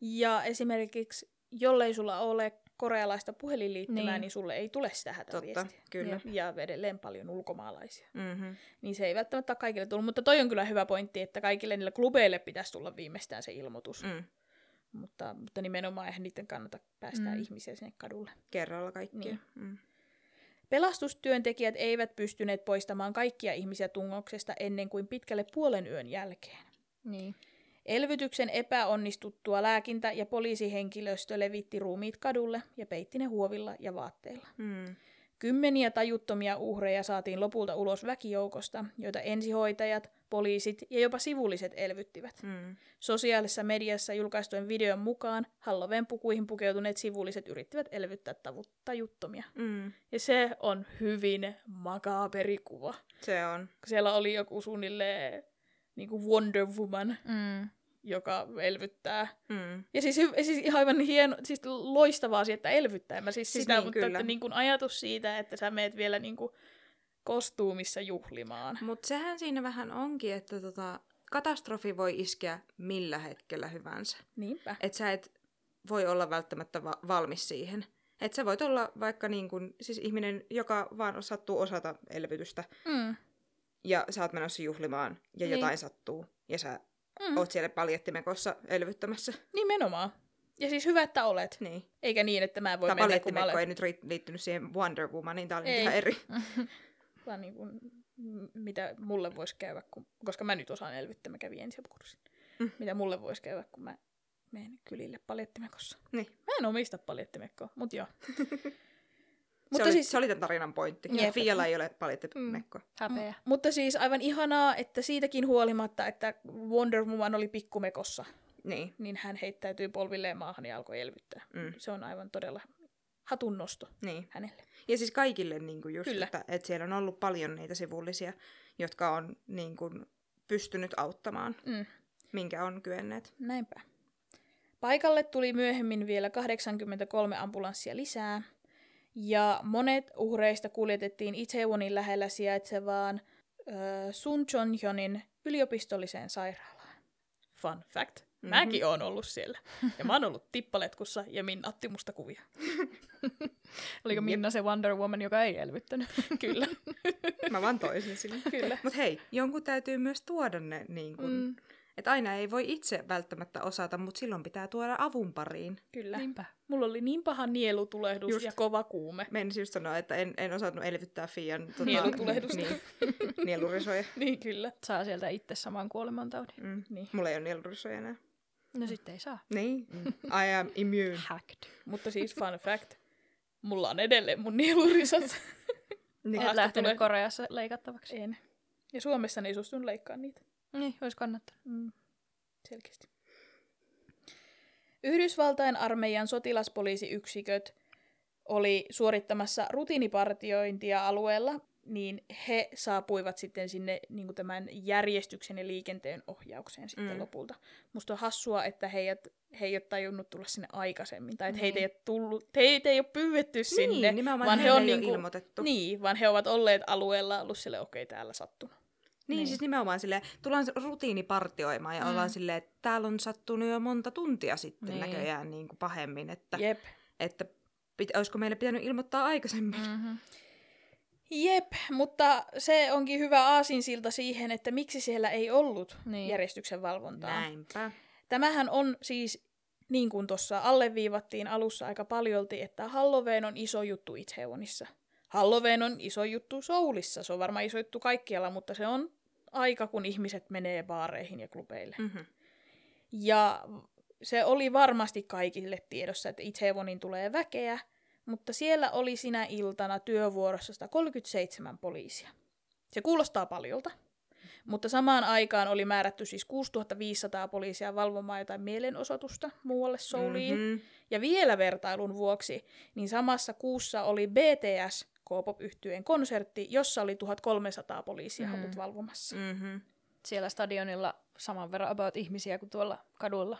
Ja esimerkiksi, jollei sulla ole korealaista puhelinliittymää, niin, Niin. niin sulle ei tule sitä Totta, hätäviestiä. kyllä. Ja edelleen paljon ulkomaalaisia. Mm-hmm. Niin se ei välttämättä kaikille tullut. Mutta toi on kyllä hyvä pointti, että kaikille niille klubeille pitäisi tulla viimeistään se ilmoitus. Mm. Mutta, mutta nimenomaan eihän niiden kannata päästää Mm. mm. ihmisiä sinne kadulle. Kerralla kaikkia. Niin. Mm. Pelastustyöntekijät eivät pystyneet poistamaan kaikkia ihmisiä tungoksesta ennen kuin pitkälle puolen yön jälkeen. Niin. Elvytyksen epäonnistuttua lääkintä- ja poliisihenkilöstö levitti ruumiit kadulle ja peitti ne huovilla ja vaatteilla. Mm. Kymmeniä tajuttomia uhreja saatiin lopulta ulos väkijoukosta, joita ensihoitajat, poliisit ja jopa sivulliset elvyttivät. Mm. Sosiaalisessa mediassa julkaistuen videon mukaan Halloween pukuihin pukeutuneet sivulliset yrittivät elvyttää tavu- tajuttomia. Mm. Ja se on hyvin makaaberi kuva. Se on. Siellä oli joku suunnilleen niin kuin Wonder Woman, Mm. Joka elvyttää. Mm. Ja siis, siis aivan hieno, siis loistava asia, että elvyttää. Mä siis, Siis sitä, niin, mutta kyllä. että niin kuin ajatus siitä, että sä meet vielä niin kuin kostuumissa juhlimaan. Mutta sehän siinä vähän onkin, että tota, katastrofi voi iskeä millä hetkellä hyvänsä. Niinpä. Että sä et voi olla välttämättä va- valmis siihen. Että sä voit olla vaikka niin kun, siis ihminen, joka vaan sattuu osata elvytystä, Mm. ja sä oot menossa juhlimaan, ja niin. jotain sattuu, ja sä Mm. oot siellä paljettimekossa elvyttämässä. Nimenomaan. Ja siis hyvä, että olet. Niin. Eikä niin, että mä voin Tämä mennä, kun mä olen... ei nyt liittynyt siihen Wonder Womaniin, tää oli Ei. ihan eri. Vaan niin kuin, mitä mulle voisi käydä, kun, koska mä nyt osaan elvyttää, mä kävin ensiapukurssin. Mm. Mitä mulle voisi käydä, kun mä menen kylille paljettimekossa. Niin. Mä en omista paljettimekkoa, mut joo. se, mutta oli, siis, se oli tämän tarinan pointti. Jep. Fialla ei ole paljettimekko. Häpeä. mutta siis aivan ihanaa, että siitäkin huolimatta, että Wonder Woman oli pikkumekossa, Niin. niin hän heittäytyi polvilleen maahan ja alkoi elvyttää. Mm. Se on aivan todella hatun nosto niin. hänelle. Ja siis kaikille niin kuin just, Kyllä. että, että siellä on ollut paljon niitä sivullisia, jotka on niin kuin, pystynyt auttamaan, Mm. minkä on kyenneet. Näinpä. Paikalle tuli myöhemmin vielä 83 ambulanssia lisää, ja monet uhreista kuljetettiin Itaewonin lähellä sijaitsevaan äh, Suncheonhyonin yliopistolliseen sairaalaan. Fun fact. Mhm. Mäkin oon ollut siellä. Ja mä oon ollut tippaletkussa ja Minna otti musta kuvia. Oliko. Minna se Wonder Woman, joka ei elvyttänyt? Kyllä. Mä vaan toisin sille. Kyllä. Mutta hei, jonkun täytyy myös tuoda ne, niin kuin, mm. Mm, että aina ei voi itse välttämättä osata, mutta silloin pitää tuoda avun pariin. kyllä. Niinpä. Mulla oli niin paha nielutulehdus Just. ja kova kuume. Menin just sanoa, että en, en osannut elvyttää Fian tota, Nielutulehdusta. Niin, nielurisoja. Niin kyllä. Saa sieltä itse saman kuolemantaudin. Mm. Niin. Mulla ei ole nielurisoja enää. No sitten ei saa. Niin, I am immune. Hacked. Mutta siis fun fact. Mulla on edelleen mun nielurisat. Niin. Et lähtenyt tulee- Koreassa leikattavaksi. En. Ja Suomessa ne ei suostunut leikkaa niitä. Niin, olisi kannattanut. Mm. Selkeästi. Yhdysvaltain armeijan sotilaspoliisiyksiköt oli suorittamassa rutiinipartiointia alueella, niin he saapuivat sitten sinne niin kuin tämän järjestyksen ja liikenteen ohjaukseen sitten Mm. lopulta. Musta on hassua, että heidät, he ei ole tajunnut tulla sinne aikaisemmin, tai että heitä, ei Niin. ole tullut, heitä ei ole pyydetty sinne, Niin, nimenomaan vaan he on ole niinku- ilmoitettu. niin, vaan he ovat olleet alueella ollut sille, okei, okay, täällä sattunut. Niin, Niin. siis nimenomaan silleen, tullaan rutiinipartioimaan ja Mm. ollaan silleen, että täällä on sattunut jo monta tuntia sitten Niin. näköjään niin kuin pahemmin, että, Jep. että pit, olisiko meille pitänyt ilmoittaa aikaisemmin. Mm. Mm-hmm. Jep, mutta se onkin hyvä aasinsilta siihen, että miksi siellä ei ollut Niin. järjestyksen valvontaa. Näinpä. Tämähän on siis, niin kuin tuossa alleviivattiin alussa aika paljolti, että Halloween on iso juttu Itaewonissa. Halloween on iso juttu Soulissa, se on varmaan iso juttu kaikkialla, mutta se on aika, kun ihmiset menee baareihin ja klubeille. Mm-hmm. Ja se oli varmasti kaikille tiedossa, että Itaewonin tulee väkeä, mutta siellä oli sinä iltana työvuorossa 137 poliisia. Se kuulostaa paljolta, mutta samaan aikaan oli määrätty siis 6500 poliisia valvomaan jotain mielenosoitusta muualle Souliin. Mm-hmm. Ja vielä vertailun vuoksi, niin samassa kuussa oli BTS k yhtyeen konsertti, jossa oli 1300 poliisia Mm. ollut valvomassa. Mm-hmm. Siellä stadionilla saman verran about ihmisiä kuin tuolla kaduilla.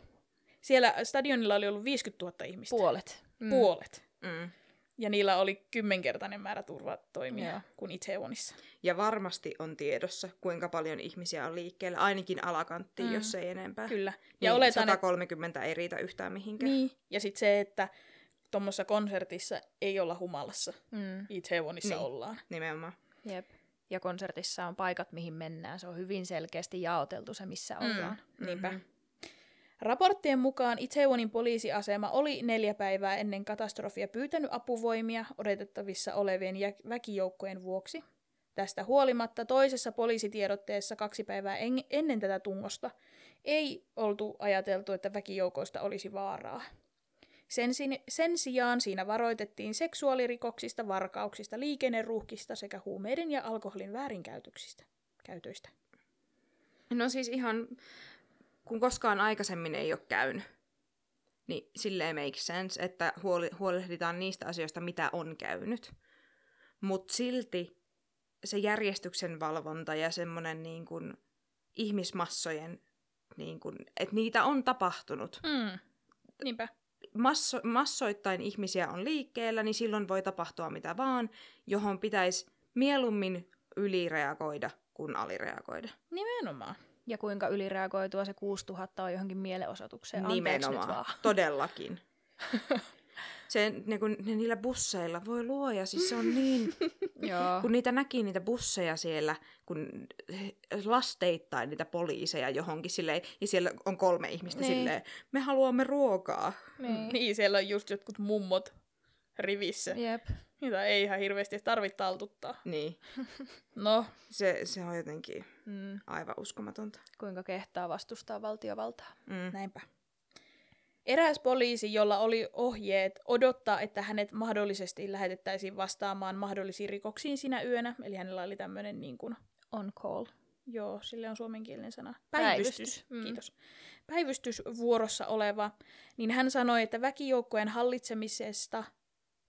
Siellä stadionilla oli ollut 50 000 ihmistä. Puolet. Mm. Puolet. Mm. Ja niillä oli kymmenkertainen määrä turvatoimia Joo. kuin Itaewonissa. Ja varmasti on tiedossa, kuinka paljon ihmisiä on liikkeellä, ainakin alakanttiin, Mm. jos ei enempää. Kyllä. Ja niin oletan, 130 ei riitä yhtään mihinkään. Niin. Ja sitten se, että tuommoisessa konsertissa ei olla humalassa. Mm. Itaewonissa Niin. ollaan. Nimenomaan. Jep. Ja konsertissa on paikat, mihin mennään. Se on hyvin selkeästi jaoteltu se, missä ollaan. Niinpä. Mhm. Raporttien mukaan Itaewonin poliisiasema oli neljä päivää ennen katastrofia pyytänyt apuvoimia odotettavissa olevien jä- väkijoukkojen vuoksi. Tästä huolimatta toisessa poliisitiedotteessa kaksi päivää en- ennen tätä tungosta ei oltu ajateltu, että väkijoukoista olisi vaaraa. Sen, sen sijaan siinä varoitettiin seksuaalirikoksista, varkauksista, liikenneruuhkista sekä huumeiden ja alkoholin väärinkäytöksistä. Käytöistä. No siis ihan, kun koskaan aikaisemmin ei ole käynyt, niin silleen make sense, että huoli, huolehditaan niistä asioista, mitä on käynyt. Mutta silti se järjestyksen valvonta ja semmoinen niin kuin ihmismassojen niin kun, että niitä on tapahtunut. Mm. Niinpä. Masso, massoittain ihmisiä on liikkeellä, niin silloin voi tapahtua mitä vaan, johon pitäisi mieluummin ylireagoida kuin alireagoida. Nimenomaan. Ja kuinka ylireagoitua se 6000 on johonkin mielenosoitukseen. Anteeksi nyt Nimenomaan. vaan. Todellakin. Se, ne, kun, ne, niillä busseilla, voi luoja, siis se on niin... Joo. kun niitä näki niitä busseja siellä, kun lasteittain niitä poliiseja johonkin silleen, ja siellä on kolme ihmistä Niin. silleen, me haluamme ruokaa. Niin. Niin, siellä on just jotkut mummot rivissä, Jep. mitä ei ihan hirveästi tarvitse taltuttaa. Niin, No, se, se on jotenkin Mm. aivan uskomatonta. Kuinka kehtaa vastustaa valtiovaltaa. Mm. näinpä. Eräs poliisi, jolla oli ohjeet odottaa, että hänet mahdollisesti lähetettäisiin vastaamaan mahdollisiin rikoksiin sinä yönä, eli hänellä oli tämmöinen niin kuin, On call. joo, sille on suomenkielinen sana, Päivystys, päivystys, mm. kiitos, päivystys vuorossa oleva, niin hän sanoi, että väkijoukkojen hallitsemisesta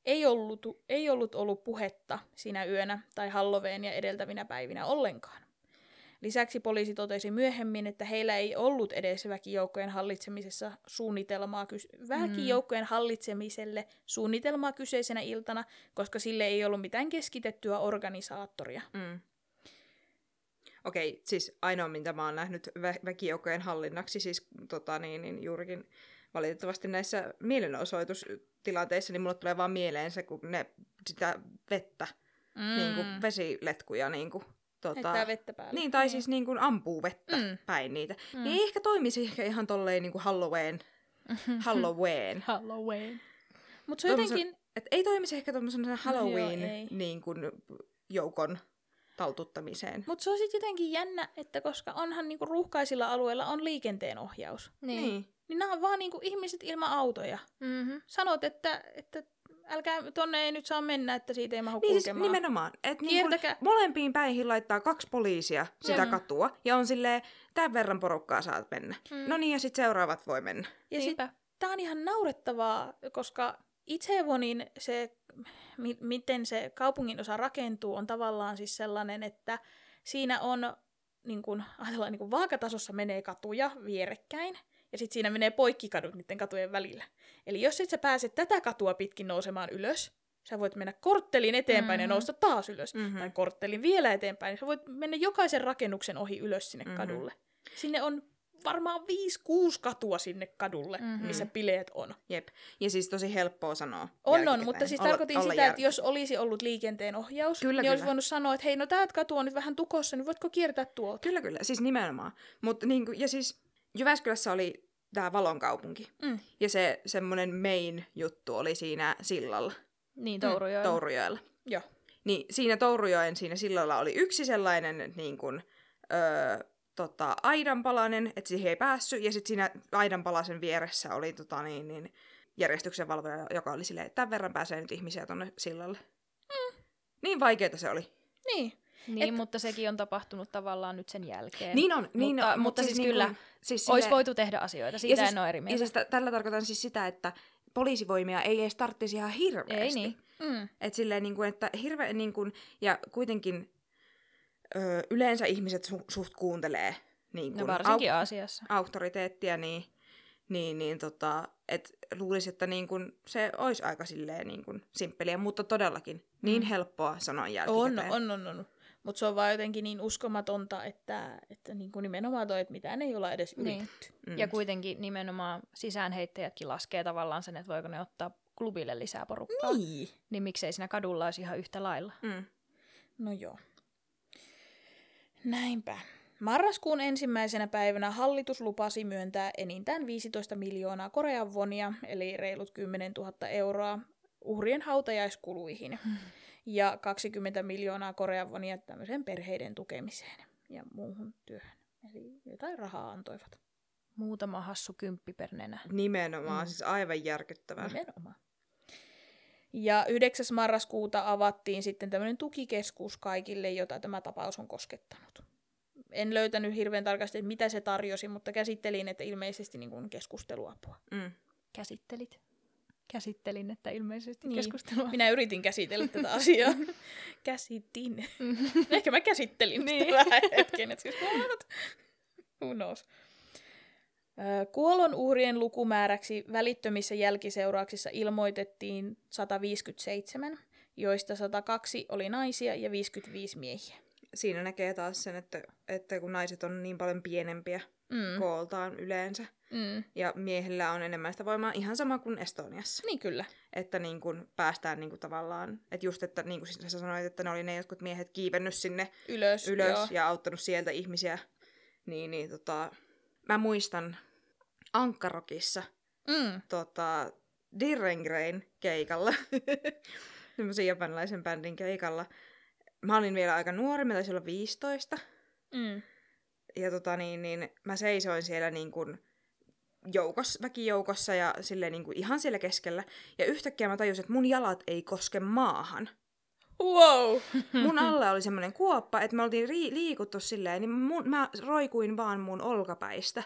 ei ollut, ei ollut ollut puhetta sinä yönä tai Halloweenia edeltävinä päivinä ollenkaan. Lisäksi poliisi totesi myöhemmin, että heillä ei ollut edes väkijoukkojen hallitsemisessa suunnitelmaa, kys- väkijoukkojen hallitsemiselle suunnitelmaa kyseisenä iltana, koska sille ei ollut mitään keskitettyä organisaattoria. Mm. Okei, siis ainoa, mitä mä oon nähnyt vä- väkijoukkojen hallinnaksi, siis tota, niin, niin juurikin valitettavasti näissä mielenosoitustilanteissa, niin mulle tulee vaan mieleen se, kun ne sitä vettä, mm. niin kuin vesiletkuja niin kuin, tota, Heittää vettä päälle. Niin, tai siis niin kuin ampuu vettä Mm. päin niitä. Mm. Niin ei ehkä toimisi ehkä ihan tolleen niin kuin Halloween. Halloween. Halloween. Mutta se jotenkin... Et ei toimisi ehkä tuommoisena Halloween joo, ei. niin kuin, joukon taltuttamiseen. Mutta se on sitten jotenkin jännä, että koska onhan niinku ruuhkaisilla alueilla on liikenteenohjaus, Niin. Niin. niin nämä on vaan niinku ihmiset ilman autoja. Mm-hmm. Sanot, että, että älkää, tonne ei nyt saa mennä, että siitä ei mahu Niin siis kulkemaan. nimenomaan. Että niin molempiin päihin laittaa kaksi poliisia sitä Mm. katua. Ja on silleen, tämän verran porukkaa saat mennä. Mm. No niin, ja sitten seuraavat voi mennä. Ja sit, tää on ihan naurettavaa, koska Itsevonin se, mi- miten se kaupungin osa rakentuu, on tavallaan siis sellainen, että siinä on, niin kun, ajatellaan, niin kun vaakatasossa menee katuja vierekkäin, ja sitten siinä menee poikkikadut niiden katujen välillä. Eli jos et sä pääse tätä katua pitkin nousemaan ylös, sä voit mennä korttelin eteenpäin mm-hmm. ja nousta taas ylös. Mhm. Mm-hmm. Tai korttelin vielä eteenpäin, niin sä voit mennä jokaisen rakennuksen ohi ylös sinne Mhm. mm-hmm. kadulle. Sinne on varmaan 5-6 katua sinne kadulle, Mhm. mm-hmm. missä bileet on. Jep. Ja siis tosi helppoa sanoa. On, on, mutta siis Olla- tarkoitin olla sitä, jär- että jos olisi ollut liikenteen ohjaus, Kyllä, niin olisi kyllä. voinut sanoa, että hei, no tää katu on nyt vähän tukossa, niin voitko kiertää tuolta? Kyllä, kyllä. Siis nimenomaan. Mut, niin kuin, ja siis Jyväskylässä oli tämä valonkaupunki. Mm. Ja se semmoinen main juttu oli siinä sillalla, Niin, Tourujoella. Tourujoella. Joo. Niin siinä Tourujoen siinä sillalla oli yksi sellainen niin kuin, öö, tota, aidanpalanen, että siihen ei päässyt. Ja sitten siinä aidanpalasen vieressä oli tota, niin, niin, järjestyksenvalvoja, joka oli silleen, että tämän verran pääsee nyt ihmisiä tonne sillalle. Mm. Niin vaikeeta se oli. Niin. Niin, Et- mutta sekin on tapahtunut tavallaan nyt sen jälkeen. Niin on, niin mutta, on, mutta siis, niin kyllä, kuin- siis olisi voitu tehdä asioita, siitä siis, en ole eri Ja mieltä. siis tä- tällä tarkoitan siis sitä, että poliisivoimia ei edes tarvitsisi ihan hirveästi. Ei niin. Mm. Et silleen, niin kuin, että hirveä, niin kuin, ja kuitenkin ö, yleensä ihmiset su- suht kuuntelee niin kuin, No varsinkin Aasiassa. auktoriteettia, niin, niin, niin tota, et luulisi, että niin kun se olisi aika silleen niin kun simppeliä, mutta todellakin niin Mm. helppoa sanoa On, jälkikäteen. on, on, on. Mutta se on vaan jotenkin niin uskomatonta, että, että niin kuin nimenomaan toi, että mitään ei olla edes Niin. yritetty. Mm. Ja kuitenkin nimenomaan sisäänheittäjätkin laskee tavallaan sen, että voiko ne ottaa klubille lisää porukkaa. Niin. Niin miksei siinä kadulla olisi ihan yhtä lailla. Mm. No joo. Näinpä. Marraskuun ensimmäisenä päivänä hallitus lupasi myöntää enintään 15 miljoonaa Korean vonia, eli reilut 10 000 euroa, uhrien hautajaiskuluihin. Ja 20 miljoonaa Korean vonia tämmöiseen perheiden tukemiseen ja muuhun työhön. Eli jotain rahaa antoivat. Muutama hassu kymppi per nenä. Nimenomaan, Mm. siis aivan järkyttävää. Nimenomaan. Ja 9. marraskuuta avattiin sitten tämmöinen tukikeskus kaikille, jota tämä tapaus on koskettanut. En löytänyt hirveän tarkasti, että mitä se tarjosi, mutta käsittelin, että ilmeisesti niin kuin keskusteluapua. Mm. Käsittelit? Käsittelin, että ilmeisesti Niin. keskustelua. Minä yritin käsitellä tätä asiaa. Käsitin. Ehkä mä käsittelin niin. sitä vähän hetken, että siis what? Who knows? Kuolon uhrien lukumääräksi välittömissä jälkiseurauksissa ilmoitettiin 157, joista 102 oli naisia ja 55 miehiä. Siinä näkee taas sen, että, että kun naiset on niin paljon pienempiä Mm. kooltaan yleensä, Mm. ja miehillä on enemmän sitä voimaa ihan sama kuin Estoniassa. Niin kyllä. Että niin kun päästään niin kun tavallaan, että just, että niin kuin sä sanoit, että ne oli ne jotkut miehet kiivennyt sinne Ylös. ylös joo. ja auttanut sieltä ihmisiä, niin, niin tota, mä muistan Ankkarokissa Mm. tota, Dirrengrain keikalla, semmoisen japanilaisen bändin keikalla. Mä olin vielä aika nuori, mä taisin olla 15. Mm. Ja tota niin, niin mä seisoin siellä niin kuin joukos, väkijoukossa ja silleen niin kuin ihan siellä keskellä. Ja yhtäkkiä mä tajusin, että mun jalat ei koske maahan. Wow! Mun alla oli semmoinen kuoppa, että me oltiin ri- liikuttu silleen, niin mun, mä roikuin vaan mun olkapäistä.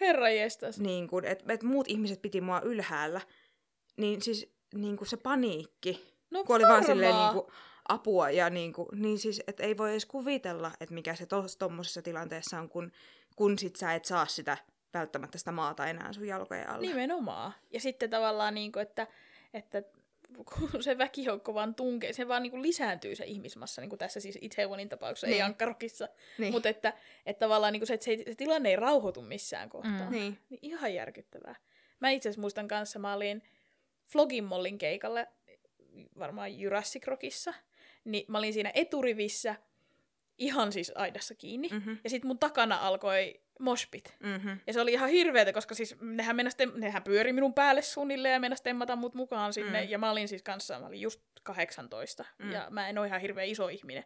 Herra jestas. Niin kuin, että et muut ihmiset piti mua ylhäällä. Niin siis niin kuin se paniikki, No kun oli vaan silleen niin kuin, apua ja niin, kuin, niin siis, että ei voi edes kuvitella, että mikä se tos, tommosessa tilanteessa on, kun, kun sit sä et saa sitä välttämättä sitä maata enää sun jalkojen alla. Nimenomaan. Ja sitten tavallaan, niin kuin, että, että kun se väkijoukko vaan tunkee, se vaan niin kuin lisääntyy se ihmismassa, niin kuin tässä siis Itaewonin tapauksessa, niin. ei. Ankkarokissa. Niin. Mutta että, että tavallaan niin kuin se, että se, se tilanne ei rauhoitu missään kohtaa. Mm. Niin. Niin ihan järkyttävää. Mä itse asiassa muistan kanssa, mä olin Flogin Mollin keikalle, varmaan Jurassic Rockissa, niin mä olin siinä eturivissä, ihan siis aidassa kiinni, mm. Mm-hmm. ja sitten mun takana alkoi moshpit. Mm-hmm. Ja se oli ihan hirveetä, koska siis nehän, menas nehän pyöri minun päälle suunnilleen ja menas temmata mut mukaan sinne. Mm. Ja mä olin siis kanssa, mä olin just 18 Mm. ja mä en ole ihan hirveän iso ihminen.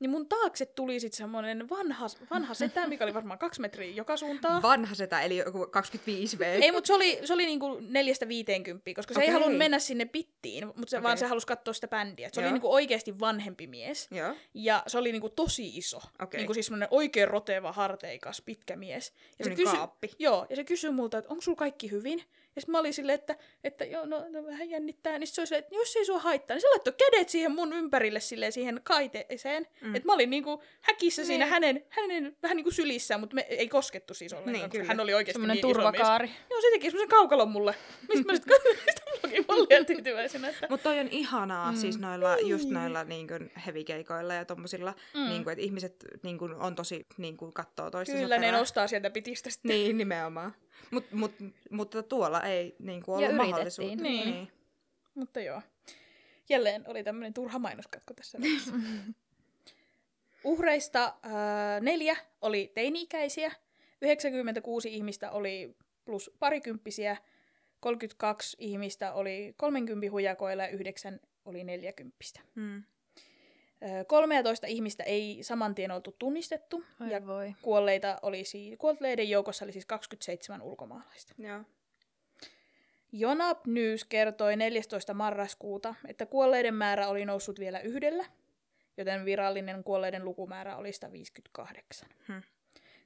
Niin mun taakse tuli sitten semmonen vanha, vanha setä, mikä oli varmaan kaksi metriä joka suuntaan. Vanha setä, eli joku 25V. Ei, mutta se oli, se oli niinku neljästä viiteenkymppiä, koska se ei Okei. halunnut mennä sinne pittiin, mutta se, Okei. vaan se halusi katsoa sitä bändiä. Se oli Joo. niinku oikeasti vanhempi mies. Joo. Ja se oli niinku tosi iso. Okei. Niinku siis semmoinen oikein roteva, harteikas, pitkä mies. Ja se Semmoinen kysyi, kaappi. joo, ja se kysyi multa, että onko sulla kaikki hyvin? Ja sitten mä olin silleen, että, että joo, no, no vähän jännittää. Niin se oli silleen, että jos ei sua haittaa, niin se laittoi kädet siihen mun ympärille silleen siihen kaiteeseen. Mm. Että mä olin niinku häkissä siinä Niin. hänen, hänen vähän niinku sylissään, mutta me ei koskettu siis ollenkaan, Niin, hän oli oikeasti Semmoinen niin iso mies. turvakaari. Joo, se teki semmoisen kaukalon mulle. Mistä mä sitten katsoin mallia tyytyväisenä. Että... Mutta toi on ihanaa, Mm. siis noilla, just Niin. noilla niin kuin heavy-keikoilla ja tommosilla, Mm. niin kuin, että ihmiset niin kuin, on tosi, niin kuin, kattoo toistensa Kyllä, ne nostaa sieltä pitistä sitten. Niin, nimenomaan. Mut, mut, mutta tuolla ei niin kuin, ollut mahdollisuutta. Niin. niin. Mutta joo. Jälleen oli tämmöinen turha mainoskatko tässä välissä. Uhreista äh, neljä oli teini-ikäisiä, 96 ihmistä oli plus parikymppisiä, 32 ihmistä oli 30 hujakoilla ja 9 oli 40. Mm. Äh, 13 ihmistä ei saman tien oltu tunnistettu Ai ja voi. kuolleita oli siis, kuolleiden joukossa oli siis 27 ulkomaalaista. Joo. Jonap News kertoi 14. marraskuuta, että kuolleiden määrä oli noussut vielä yhdellä, joten virallinen kuolleiden lukumäärä oli 158. Hmm.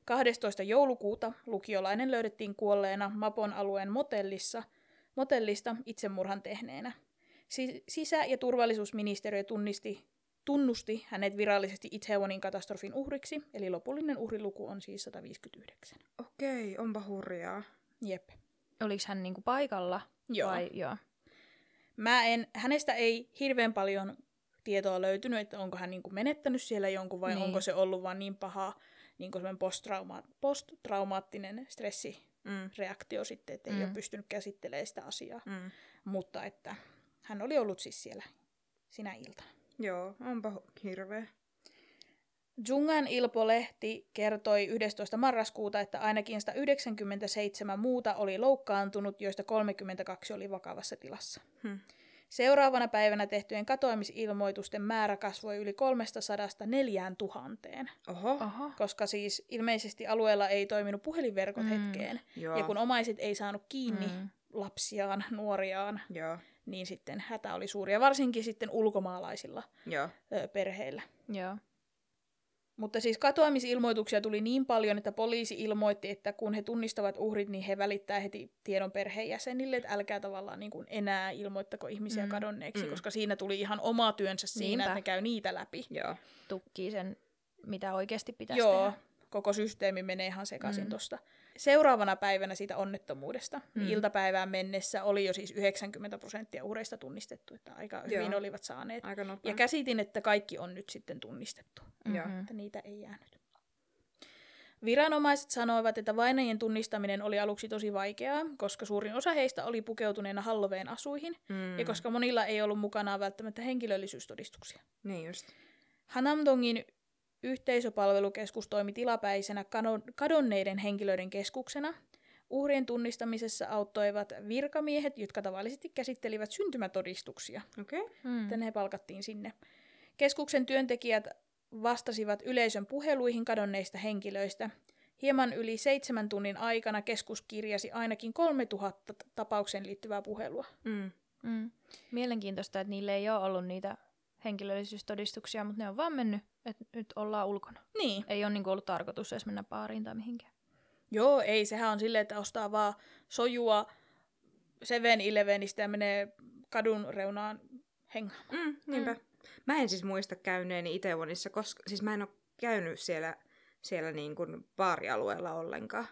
12. joulukuuta lukiolainen löydettiin kuolleena Mapon alueen motellissa, motellista itsemurhan tehneenä. Si- Sisä- ja turvallisuusministeriö tunnisti, tunnusti hänet virallisesti Itaewonin katastrofin uhriksi, eli lopullinen uhriluku on siis 159. Okei, onpa hurjaa. Jep. Oliko hän niinku paikalla? Joo. Vai, joo. Mä en, hänestä ei hirveän paljon tietoa löytynyt, että onko hän niin kuin menettänyt siellä jonkun vai Niin. onko se ollut vaan niin paha niin kuin posttrauma- posttraumaattinen stressireaktio Mm. sitten, että ei Mm. ole pystynyt käsittelemään sitä asiaa. Mm. Mutta että hän oli ollut siis siellä sinä iltana. Joo, onpa hirveä. Jungan Ilpo-lehti kertoi 11. marraskuuta, että ainakin 197 muuta oli loukkaantunut, joista 32 oli vakavassa tilassa. Hmm. Seuraavana päivänä tehtyjen katoamisilmoitusten määrä kasvoi yli 300 4000, Oho. Oho. koska siis ilmeisesti alueella ei toiminut puhelinverkot Mm. hetkeen. Joo. Ja kun omaiset ei saanut kiinni Mm. Lapsiaan, nuoriaan, Joo. niin sitten hätä oli suuri. Ja varsinkin sitten ulkomaalaisilla Joo. ö, perheillä. Joo. Mutta siis katoamisilmoituksia tuli niin paljon, että poliisi ilmoitti, että kun he tunnistavat uhrit, niin he välittää heti tiedon perheenjäsenille, että älkää tavallaan niin kuin enää ilmoittako ihmisiä Mm. kadonneeksi, Mm. koska siinä tuli ihan oma työnsä siinä, Niinpä. että ne käy niitä läpi. Joo. Tukkii sen, mitä oikeasti pitäisi Joo, tehdä. koko systeemi menee ihan sekaisin mm. tuosta Seuraavana päivänä siitä onnettomuudesta, mm. Iltapäivään mennessä oli jo siis 90 prosenttia uhreista tunnistettu, että aika hyvin Joo. olivat saaneet. Aika nopea. Ja käsitin, että kaikki on nyt sitten tunnistettu. Mhm. että niitä ei jäänyt. Viranomaiset sanoivat, että vainajien tunnistaminen oli aluksi tosi vaikeaa, koska suurin osa heistä oli pukeutuneena Halloween asuihin, Mm. ja koska monilla ei ollut mukanaan välttämättä henkilöllisyystodistuksia. Niin just. Hanamdongin yhteisöpalvelukeskus toimi tilapäisenä kadonneiden henkilöiden keskuksena. Uhrien tunnistamisessa auttoivat virkamiehet, jotka tavallisesti käsittelivät syntymätodistuksia, Okei. Okay. Mm. joten he palkattiin sinne. Keskuksen työntekijät vastasivat yleisön puheluihin kadonneista henkilöistä. Hieman yli seitsemän tunnin aikana keskus kirjasi ainakin 3000 t- tapaukseen liittyvää puhelua. Mm. Mm. Mielenkiintoista, että niille ei ole ollut niitä henkilöllisyystodistuksia, mutta ne on vaan mennyt, että nyt ollaan ulkona. Niin. Ei ole niinku ollut tarkoitus edes mennä baariin tai mihinkään. Joo, ei. Sehän on silleen, että ostaa vaan sojua 7-Elevenistä ja menee kadun reunaan hengaamaan. Mm, niinpä. Mm. Mä en siis muista käyneeni Itewonissa, koska siis mä en ole käynyt siellä, siellä niin kuin baarialueella ollenkaan.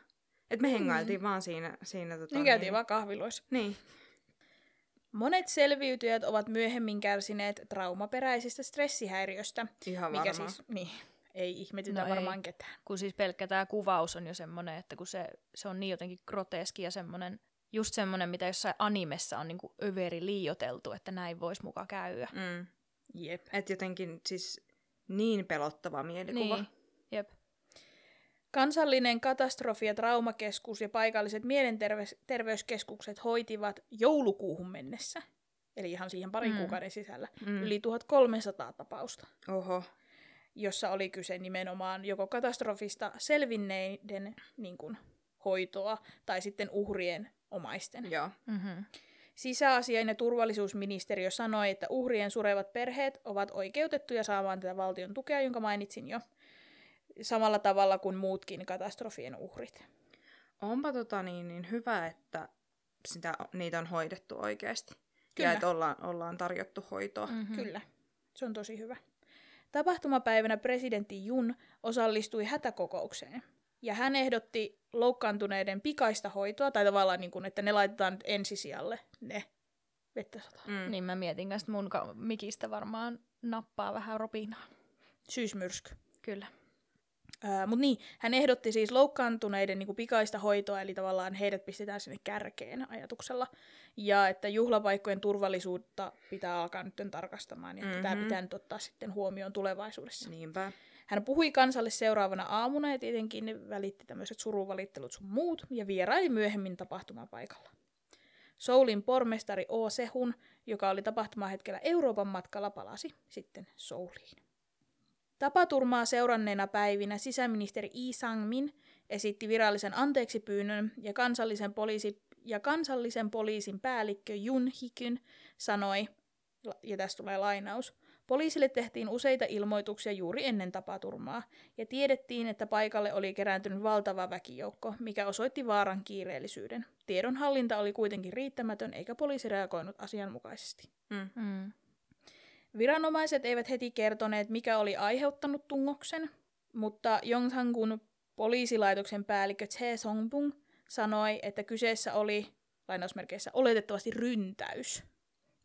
Et me hengailtiin vaan siinä, siinä tota, Niin käytiin vaan kahviloissa. Niin. Monet selviytyjät ovat myöhemmin kärsineet traumaperäisestä stressihäiriöstä, Ihan mikä varmaan. siis, niin, ei ihmetytä No no ei. varmaan ketään. Kun siis pelkkä tämä kuvaus on jo semmoinen, että kun se, se on niin jotenkin groteski ja semmoinen, just semmoinen, mitä jossain animessa on niinku överi liioteltu, että näin voisi muka käydä. Mm. Jep. Et jotenkin siis niin pelottava mielikuva. Niin. Kansallinen katastrofi- ja traumakeskus ja paikalliset mielenterveyskeskukset hoitivat joulukuuhun mennessä, eli ihan siihen parin Mm. kuukauden sisällä, mm. yli 1300 tapausta, Oho. jossa oli kyse nimenomaan joko katastrofista selvinneiden niin kuin, hoitoa tai sitten uhrien omaisten. Joo. Mm-hmm. Sisäasiain ja turvallisuusministeriö sanoi, että uhrien surevat perheet ovat oikeutettuja saamaan tätä valtion tukea, jonka mainitsin jo, samalla tavalla kuin muutkin katastrofien uhrit. Onpa tota niin, niin hyvä, että sitä, niitä on hoidettu oikeasti. Kyllä. Ja että ollaan, ollaan tarjottu hoitoa. Mm. Mm-hmm. Kyllä, se on tosi hyvä. Tapahtumapäivänä presidentti Jun osallistui hätäkokoukseen. Ja hän ehdotti loukkaantuneiden pikaista hoitoa, tai tavallaan niin kuin, että ne laitetaan nyt ensisijalle, ne vettä sataa. Mm. Niin mä mietin kanssa, että mun mikistä varmaan nappaa vähän ropinaa. Syysmyrsky. Kyllä. Mutta niin, hän ehdotti siis loukkaantuneiden niin kuin pikaista hoitoa, eli tavallaan heidät pistetään sinne kärkeen ajatuksella. Ja että juhlapaikkojen turvallisuutta pitää alkaa nyt tarkastamaan, ja mm-hmm. tämä pitää nyt ottaa sitten huomioon tulevaisuudessa. Niinpä. Hän puhui kansalle seuraavana aamuna ja tietenkin välitti tämmöiset surunvalittelut sun muut ja vieraili myöhemmin tapahtumapaikalla. Soulin pormestari O. Sehun, joka oli tapahtumahetkellä Euroopan matkalla, palasi sitten Souliin. Tapaturmaa seuranneena päivinä sisäministeri Yi Sang-min esitti virallisen anteeksipyynnön ja kansallisen, poliisi, ja kansallisen poliisin päällikkö Jun Hikyn sanoi, ja tästä tulee lainaus, Poliisille tehtiin useita ilmoituksia juuri ennen tapaturmaa, ja tiedettiin, että paikalle oli kerääntynyt valtava väkijoukko, mikä osoitti vaaran kiireellisyyden. Tiedon hallinta oli kuitenkin riittämätön, eikä poliisi reagoinut asianmukaisesti. Mm. Mm. Viranomaiset eivät heti kertoneet, mikä oli aiheuttanut tungoksen, mutta Yongsangun poliisilaitoksen päällikkö Che Songbung sanoi, että kyseessä oli lainausmerkeissä oletettavasti ryntäys.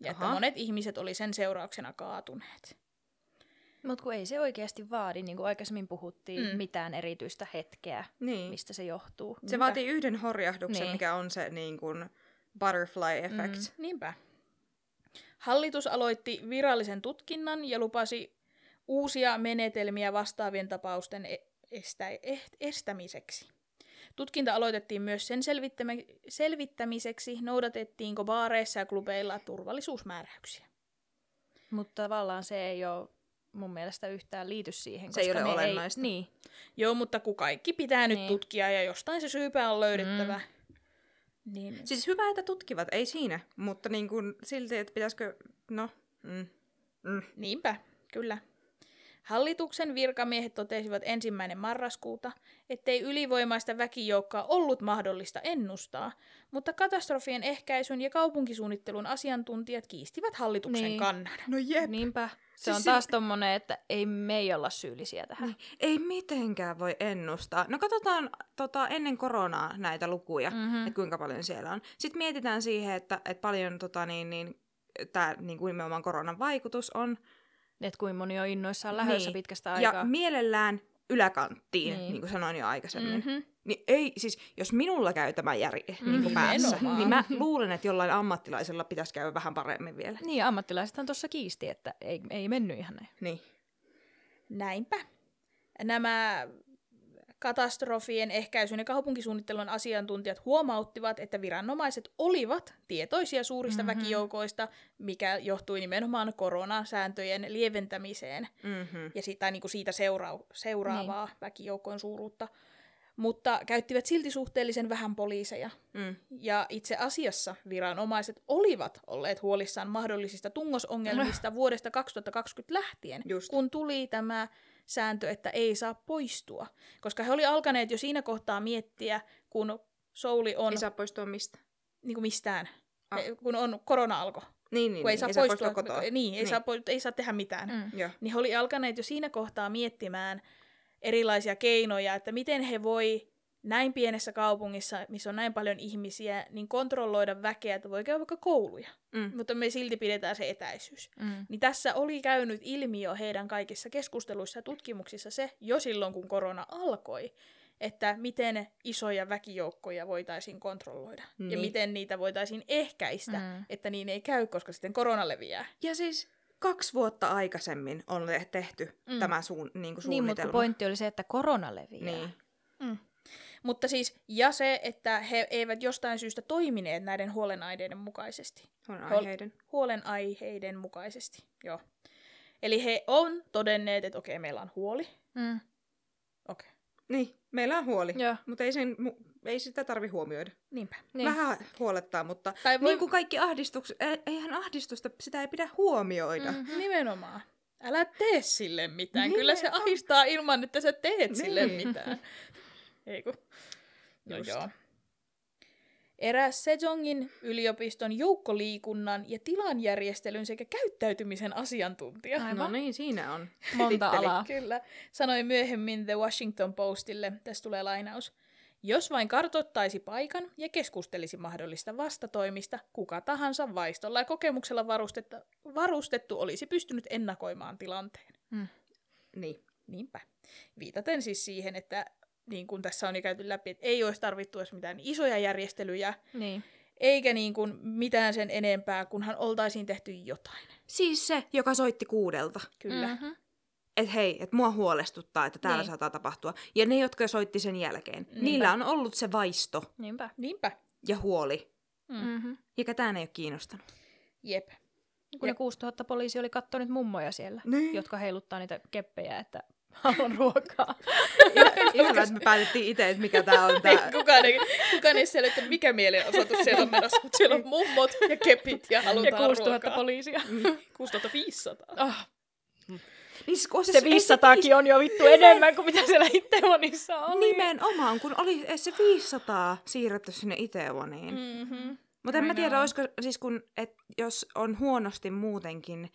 Ja että Aha. monet ihmiset oli sen seurauksena kaatuneet. Mutta kun ei se oikeasti vaadi, niin kuin aikaisemmin puhuttiin, Mm. mitään erityistä hetkeä, Niin. mistä se johtuu. Se vaatii yhden horjahduksen, Niin. mikä on se niin kuin butterfly effect. Mm. Niinpä. Hallitus aloitti virallisen tutkinnan ja lupasi uusia menetelmiä vastaavien tapausten e- estä- eh- estämiseksi. Tutkinta aloitettiin myös sen selvittämi- selvittämiseksi, noudatettiinko baareissa ja klubeilla turvallisuusmääräyksiä. Mutta tavallaan se ei ole mun mielestä yhtään liity siihen. Se ei koska ole me olennaista. Ei, niin, Joo, mutta kun kaikki pitää nyt Niin. tutkia ja jostain se syypää on löydettävä. Mm. Niin, Siis hyvä, että tutkivat, ei siinä. Mutta niin kuin silti, että pitäisikö... No, mm. Mm. Niinpä, kyllä. Hallituksen virkamiehet totesivat ensimmäinen marraskuuta, ettei ylivoimaista väkijoukkoa ollut mahdollista ennustaa, mutta katastrofien ehkäisyn ja kaupunkisuunnittelun asiantuntijat kiistivät hallituksen Niin. kannan. No jep. Niinpä. Se Siis on taas tommonen, että ei me ei olla syyllisiä tähän. Niin, ei mitenkään voi ennustaa. No katsotaan tota, ennen koronaa näitä lukuja, Mhm. mm-hmm. että kuinka paljon siellä on. Sitten mietitään siihen, että, että paljon tota, niin, niin, tämä niin kuin nimenomaan koronan vaikutus on. Että kuinka moni on innoissaan lähdössä Niin. pitkästä aikaa. Ja mielellään yläkanttiin, Niin. niin. kuin sanoin jo aikaisemmin. Mm-hmm. Niin ei, siis jos minulla käy tämä jär, niin kuin päässä, Nimenomaan. niin mä luulen, että jollain ammattilaisella pitäisi käydä vähän paremmin vielä. Niin, ammattilaisethan tuossa kiisti, että ei, ei mennyt ihan näin. Niin. Näinpä. Nämä katastrofien ehkäisyn ja kaupunkisuunnittelun asiantuntijat huomauttivat, että viranomaiset olivat tietoisia suurista Mhm. mm-hmm. väkijoukoista, mikä johtui nimenomaan koronasääntöjen lieventämiseen Mm-hmm. ja siitä, niin kuin siitä seura- seuraavaa niin. väkijoukkojen suuruutta. Mutta käyttivät silti suhteellisen vähän poliiseja. Mm. Ja itse asiassa viranomaiset olivat olleet huolissaan mahdollisista tungosongelmista vuodesta 2020 lähtien, Just. kun tuli tämä sääntö, että ei saa poistua. Koska he oli alkaneet jo siinä kohtaa miettiä, kun Souli on Ei saa poistua mistä. niin kuin mistään, Ah. kun on korona alkoi. Niin, niin, kun ei niin. saa ei poistua, saa poistua kotoa. Niin, ei, Saa, po- ei saa tehdä mitään. Mm. Niin he oli alkaneet jo siinä kohtaa miettimään erilaisia keinoja, että miten he voi näin pienessä kaupungissa, missä on näin paljon ihmisiä, niin kontrolloida väkeä, että voi käydä vaikka kouluja. Mm. Mutta me silti pidetään se etäisyys. Mm. Niin tässä oli käynyt ilmi jo heidän kaikissa keskusteluissa ja tutkimuksissa se, jo silloin kun korona alkoi, että miten isoja väkijoukkoja voitaisiin kontrolloida. Niin. Ja miten niitä voitaisiin ehkäistä, Mm. että niin ei käy, koska sitten korona leviää. Ja siis kaksi vuotta aikaisemmin on tehty Mm. tämä suun, niin kuin Niin, mutta suunnitelma. pointti oli se, että korona leviää. Niin. Mm. Mutta siis, ja se, että he eivät jostain syystä toimineet näiden huolenaiheiden mukaisesti. On Hol- aiheiden. Huolenaiheiden mukaisesti, joo. Eli he on todenneet, että okei, meillä on huoli. Mm. Okei, Niin, meillä on huoli, Joo. mutta ei, sen, mu- ei sitä tarvi huomioida. niinpä. Niin. Vähän huolettaa, mutta Tai voi- niin kuin kaikki ahdistukset, eihän ahdistusta, sitä ei pidä huomioida. Mm. Mm-hmm. Nimenomaan. Älä tee sille mitään. Niin, Kyllä se on. ahistaa ilman, että sä teet Niin. sille mitään. Ei kun. No Just. joo. Eräs Sejongin yliopiston joukkoliikunnan ja tilanjärjestelyn sekä käyttäytymisen asiantuntija. Aivan. No niin, siinä on. Monta alaa. Kyllä. Sanoi myöhemmin The Washington Postille, tässä tulee lainaus. Jos vain kartoittaisi paikan ja keskustelisi mahdollista vastatoimista, kuka tahansa vaistolla ja kokemuksella varustettu, varustettu olisi pystynyt ennakoimaan tilanteen. Niin. Niinpä. Viitaten siis siihen, että niin kuin tässä on jo käyty läpi, että ei olisi tarvittu edes mitään isoja järjestelyjä, Niin. eikä niin kuin mitään sen enempää, kunhan oltaisiin tehty jotain. Siis se, joka soitti kuudelta. Kyllä. Mm-hmm. Että hei, että mua huolestuttaa, että täällä Niin. saattaa tapahtua. Ja ne, jotka soitti sen jälkeen, Niinpä. niillä on ollut se vaisto Niinpä. Niinpä. ja huoli. Mm. Mm-hmm. Ja ketään ei ole kiinnostanut. Jep. Kun ne 6000 poliisi oli kattonut mummoja siellä, Niin. jotka heiluttaa niitä keppejä, että haluan ruokaa. Ihan, että me päätettiin itse, että mikä tää on tää. Kukaan ei, kukaan ei selitä, mikä mielenosoitus siellä on menossa, mutta siellä on mummot ja kepit ja ja halutaan 6000 ruokaa. poliisia. 6500. Oh, Niin, kun se 500 on jo vittu enemmän kuin mitä siellä Itemonissa oli. Nimenomaan, kun oli se 500 siirretty sinne Iteoniin. Mm. Mm-hmm. Mutta en mä tiedä, olisiko, siis kun, et, jos on huonosti muutenkin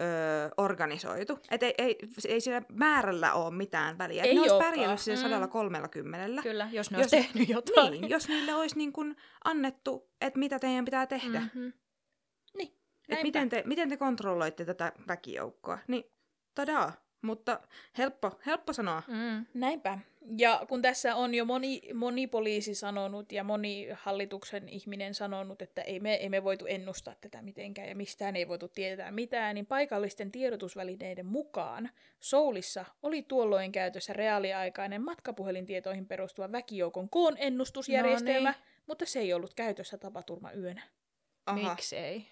öö, organisoitu, että ei, ei, ei sillä määrällä ole mitään väliä. Et Ei ne olisi pärjännyt sillä Mm. 130. Kyllä, jos ne Jos- olisi tehnyt jotain. Niin, jos niille olisi niin kun annettu, että mitä teidän pitää tehdä. Mm. Mm-hmm. Niin. Näinpä. miten te, miten te kontrolloitte tätä väkijoukkoa. Niin, tadaa. Mutta helppo, helppo sanoa. Mm. Näinpä. Ja kun tässä on jo moni, moni poliisi sanonut ja moni hallituksen ihminen sanonut, että ei me, ei me voitu ennustaa tätä mitenkään ja mistään ei voitu tietää mitään, niin paikallisten tiedotusvälineiden mukaan Soulissa oli tuolloin käytössä reaaliaikainen matkapuhelintietoihin perustuva väkijoukon koon ennustusjärjestelmä, No niin. mutta se ei ollut käytössä tapaturma yönä. Aha. Miksei?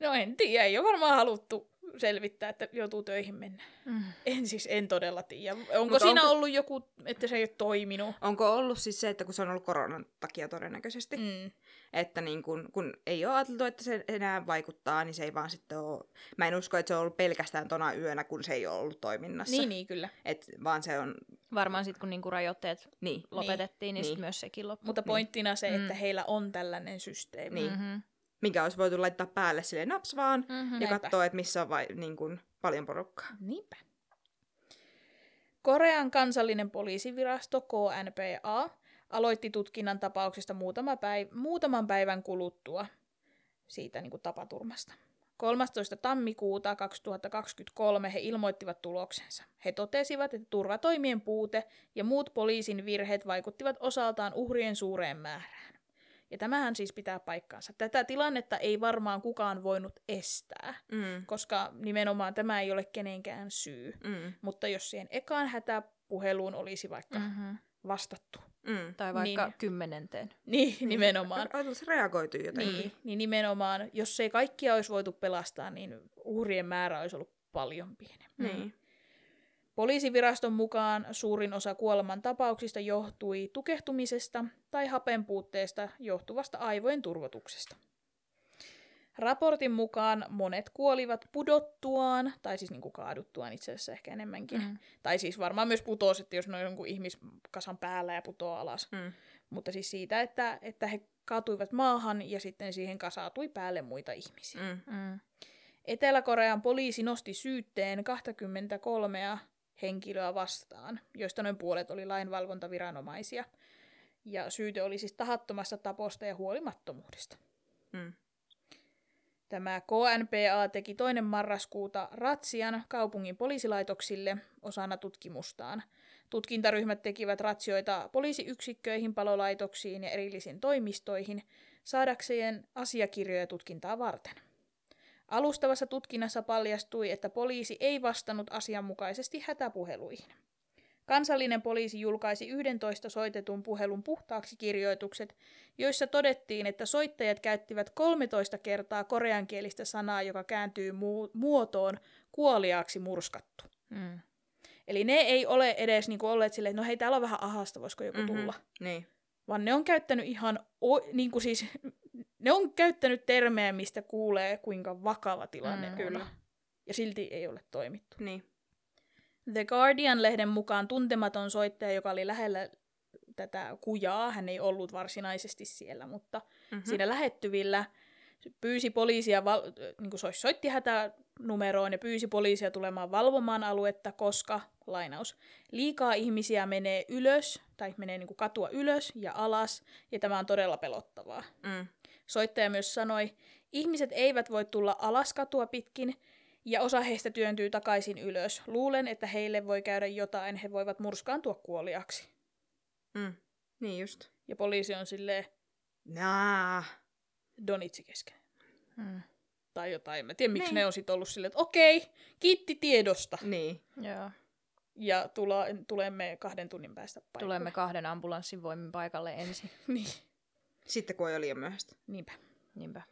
No en tiedä, ei ole varmaan haluttu selvittää, että joutuu töihin mennä. Mm. En siis, en todella tiedä. Onko Mut siinä onko- ollut joku, että se ei ole toiminut? Onko ollut siis se, että kun se on ollut koronan takia todennäköisesti, mm. Että niin kun, kun ei ole ajateltu, että se enää vaikuttaa, niin se ei vaan sitten ole... Mä en usko, että se on ollut pelkästään tona yönä, kun se ei ole ollut toiminnassa. Niin, niin, kyllä. Et, vaan se on... Varmaan sitten kun niinku rajoitteet Niin. lopetettiin, niin, Niin. sit myös sekin loppui. Mutta pointtina se, että Mm. heillä on tällainen systeemi. Niin. Mm-hmm. Minkä olisi voitu laittaa päälle sille naps vaan Mm-hmm. ja Näinpä. katsoa, että missä on vai, niin kun, paljon porukkaa. Niinpä. Korean kansallinen poliisivirasto KNPA aloitti tutkinnan tapauksesta muutama päiv- muutaman päivän kuluttua siitä niin kuin tapaturmasta. 13. tammikuuta 2023 he ilmoittivat tuloksensa. He totesivat, että turvatoimien puute ja muut poliisin virheet vaikuttivat osaltaan uhrien suureen määrään. Ja tämähän siis pitää paikkaansa. Tätä tilannetta ei varmaan kukaan voinut estää, Mm. koska nimenomaan tämä ei ole kenenkään syy. Mm. Mutta jos siihen ekaan hätäpuheluun olisi vaikka mm. Mm-hmm. vastattu, Mm. Tai vaikka Niin. kymmenenteen. niin nimenomaan, Olisi reagoitu jotenkin. niin, niin nimenomaan, jos ei kaikkia olisi voitu pelastaa, niin uhrien määrä olisi ollut paljon pienempi. Niin. Poliisiviraston mukaan suurin osa kuoleman tapauksista johtui tukehtumisesta tai hapenpuutteesta johtuvasta aivojen turvotuksesta. Raportin mukaan monet kuolivat pudottuaan, tai siis niin kuin kaaduttuaan itse asiassa ehkä enemmänkin. Mm. Tai siis varmaan myös putosi, että jos ne on jonkun ihmiskasan päällä ja putoaa alas. Mm. Mutta siis siitä, että, että he kaatuivat maahan ja sitten siihen kasautui päälle muita ihmisiä. Mm. Mm. Etelä-Korean poliisi nosti syytteen 23 henkilöä vastaan, joista noin puolet oli lainvalvontaviranomaisia. Ja syyte oli siis tahattomasta taposta ja huolimattomuudesta. Mm. Tämä KNPA teki toinen marraskuuta ratsian kaupungin poliisilaitoksille osana tutkimustaan. Tutkintaryhmät tekivät ratsioita poliisiyksikköihin, palolaitoksiin ja erillisiin toimistoihin saadakseen asiakirjoja tutkintaa varten. Alustavassa tutkinnassa paljastui, että poliisi ei vastannut asianmukaisesti hätäpuheluihin. Kansallinen poliisi julkaisi 11 soitetun puhelun puhtaaksi kirjoitukset, joissa todettiin, että soittajat käyttivät 13 kertaa koreankielistä sanaa, joka kääntyy mu- muotoon kuoliaaksi murskattu. Mm. Eli ne ei ole edes niinku olleet silleen, että no hei, täällä on vähän ahasta, voisiko joku Mhm. tulla. Niin. Vaan ne on käyttänyt ihan, o- niinku siis, ne on käyttänyt termejä, mistä kuulee, kuinka vakava tilanne Mm, on. kyllä. Ja silti ei ole toimittu. Niin. The Guardian-lehden mukaan tuntematon soittaja, joka oli lähellä tätä kujaa, hän ei ollut varsinaisesti siellä, mutta Mhm. mm-hmm. siinä lähettyvillä pyysi poliisia, val- niin kuin soitti hätänumeroon ja pyysi poliisia tulemaan valvomaan aluetta, koska, lainaus, liikaa ihmisiä menee ylös, tai menee niin kuin katua ylös ja alas, ja tämä on todella pelottavaa. Mm. Soittaja myös sanoi, ihmiset eivät voi tulla alas katua pitkin, ja osa heistä työntyy takaisin ylös. Luulen, että heille voi käydä jotain, he voivat murskaantua kuoliaksi. Mm. Niin just. Ja poliisi on silleen Naa. donitsi kesken. Mm. Tai jotain. Mä tiedän, miksi Niin. ne on sitten ollut silleen, että okei, kiitti tiedosta. Niin. Joo. Ja tula, tulemme kahden tunnin päästä paikalle. Tulemme kahden ambulanssin voimin paikalle ensin. Niin, Sitten kun jo liian myöhäistä. niinpä. Niinpä.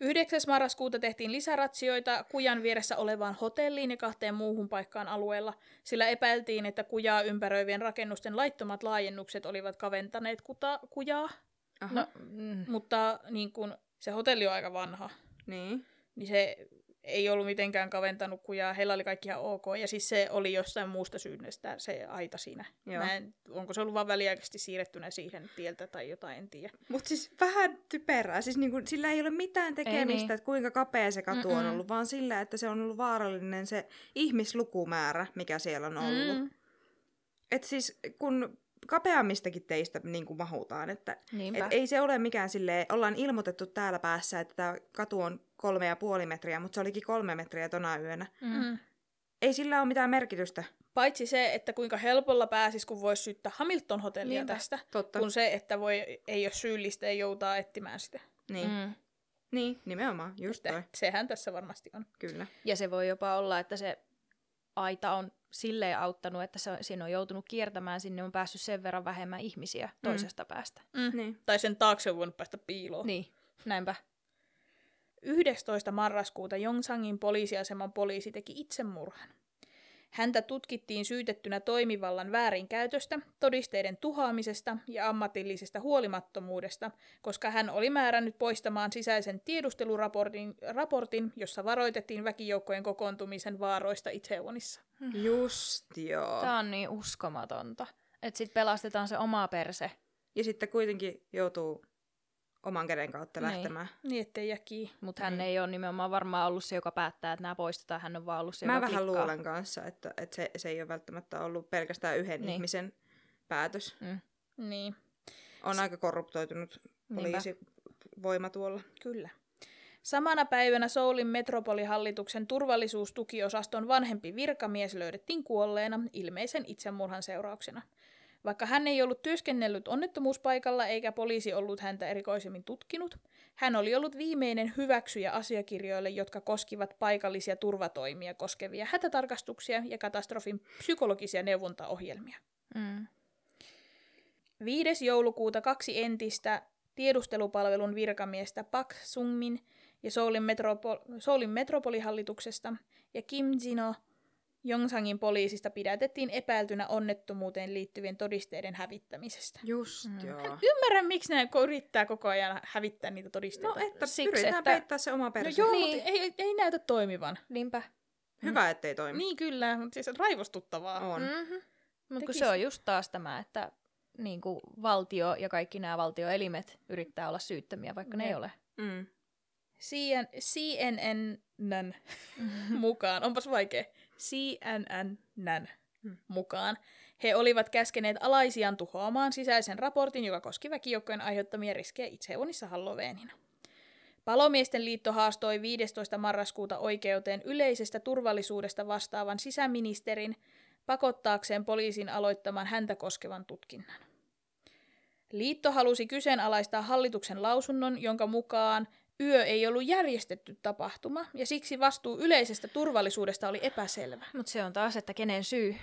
9. marraskuuta tehtiin lisäratsioita kujan vieressä olevaan hotelliin ja kahteen muuhun paikkaan alueella, sillä epäiltiin, että kujaa ympäröivien rakennusten laittomat laajennukset olivat kaventaneet kuta, kujaa, Aha. No, mm. mutta niin kun se hotelli on aika vanha, Niin. niin se ei ollut mitenkään kaventanut kujaa, heillä oli kaikki ihan ok, ja siis se oli jostain muusta syydestä se aita siinä. Joo. Mä en, onko se ollut vaan väliaikaisesti siirrettynä siihen tieltä tai jotain, en tiedä. Mutta siis vähän typerää. Siis niinku, sillä ei ole mitään tekemistä, niin. että kuinka kapea se katu on Mm-mm. ollut, vaan sillä, että se on ollut vaarallinen se ihmislukumäärä, mikä siellä on ollut. Mm. Et siis kun kapeammistakin teistä niin kuin mahutaan, että Niinpä. et ei se ole mikään silleen, ollaan ilmoitettu täällä päässä, että tämä katu on kolme ja puoli metriä, mutta se olikin kolme metriä tona yönä. Mm. Ei sillä ole mitään merkitystä. Paitsi se, että kuinka helpolla pääsis, kun voisi syyttää Hamilton-hotellia Niinpä. tästä, Totta. kun se, että voi, ei ole syyllistä ja joutaa etsimään sitä. Niin. Mm. Mm. niin, nimenomaan, just toi. Että sehän tässä varmasti on. Kyllä. Ja se voi jopa olla, että se aita on silleen auttanut, että se, siinä on joutunut kiertämään, sinne on päässyt sen verran vähemmän ihmisiä toisesta päästä. Mm. Niin. Tai sen taakse on voinut päästä piiloon. Niin, näinpä. 11. marraskuuta Jongsangin poliisiaseman poliisi teki itsemurhan. Häntä tutkittiin syytettynä toimivallan väärinkäytöstä, todisteiden tuhoamisesta ja ammatillisesta huolimattomuudesta, koska hän oli määrännyt poistamaan sisäisen tiedusteluraportin, raportin, jossa varoitettiin väkijoukkojen kokoontumisen vaaroista Itsewonissa. Just joo. Tää on niin uskomatonta. Että sit pelastetaan se oma perse. Ja sitten kuitenkin joutuu oman käden kautta Niin. lähtemään. Niin ettei jäki. Mutta hän ei ole nimenomaan varmaan ollut se, joka päättää, että nämä poistetaan. Hän on vaan ollut se, Mä joka vähän klikkaa. luulen kanssa, että, että se, se ei ole välttämättä ollut pelkästään yhden Niin. ihmisen päätös. Mm. Niin, On aika korruptoitunut poliisivoima tuolla. kyllä. Samana päivänä Soulin metropolihallituksen turvallisuustukiosaston vanhempi virkamies löydettiin kuolleena ilmeisen itsemurhan seurauksena. Vaikka hän ei ollut työskennellyt onnettomuuspaikalla eikä poliisi ollut häntä erikoisemmin tutkinut, hän oli ollut viimeinen hyväksyjä asiakirjoille, jotka koskivat paikallisia turvatoimia koskevia hätätarkastuksia ja katastrofin psykologisia neuvontaohjelmia. Mm. 5. joulukuuta kaksi entistä tiedustelupalvelun virkamiestä Pak Sungmin ja Soulin, metropo- Soulin metropolihallituksesta ja Kim Jino Jongsangin poliisista pidätettiin epäiltynä onnettomuuteen liittyvien todisteiden hävittämisestä. Just Mm. joo. Ymmärrän, miksi ne yrittää koko ajan hävittää niitä todisteita. No että Siksi, yritetään että- peittää se oma no perse. joo, Niin. mutta ei, ei näytä toimivan. Niinpä. Hyvä, ettei toimi. Niin kyllä, mutta siis raivostuttavaa. On. Mm-hmm. Mutta se on just taas tämä, että niin kuin valtio ja kaikki nämä valtioelimet yrittää olla syyttömiä, vaikka ne ei Jep. ole. Mm. CN, CNNn mukaan, onpas vaikea, CNNn Hmm. mukaan, he olivat käskeneet alaisiaan tuhoamaan sisäisen raportin, joka koski väkijoukkojen aiheuttamia riskejä Itsehonissa Halloweenina. Palomiesten liitto haastoi 15. marraskuuta oikeuteen yleisestä turvallisuudesta vastaavan sisäministerin pakottaakseen poliisin aloittamaan häntä koskevan tutkinnan. Liitto halusi kyseenalaistaa hallituksen lausunnon, jonka mukaan yö ei ollut järjestetty tapahtuma, ja siksi vastuu yleisestä turvallisuudesta oli epäselvä. Mutta se on taas, että kenen syy?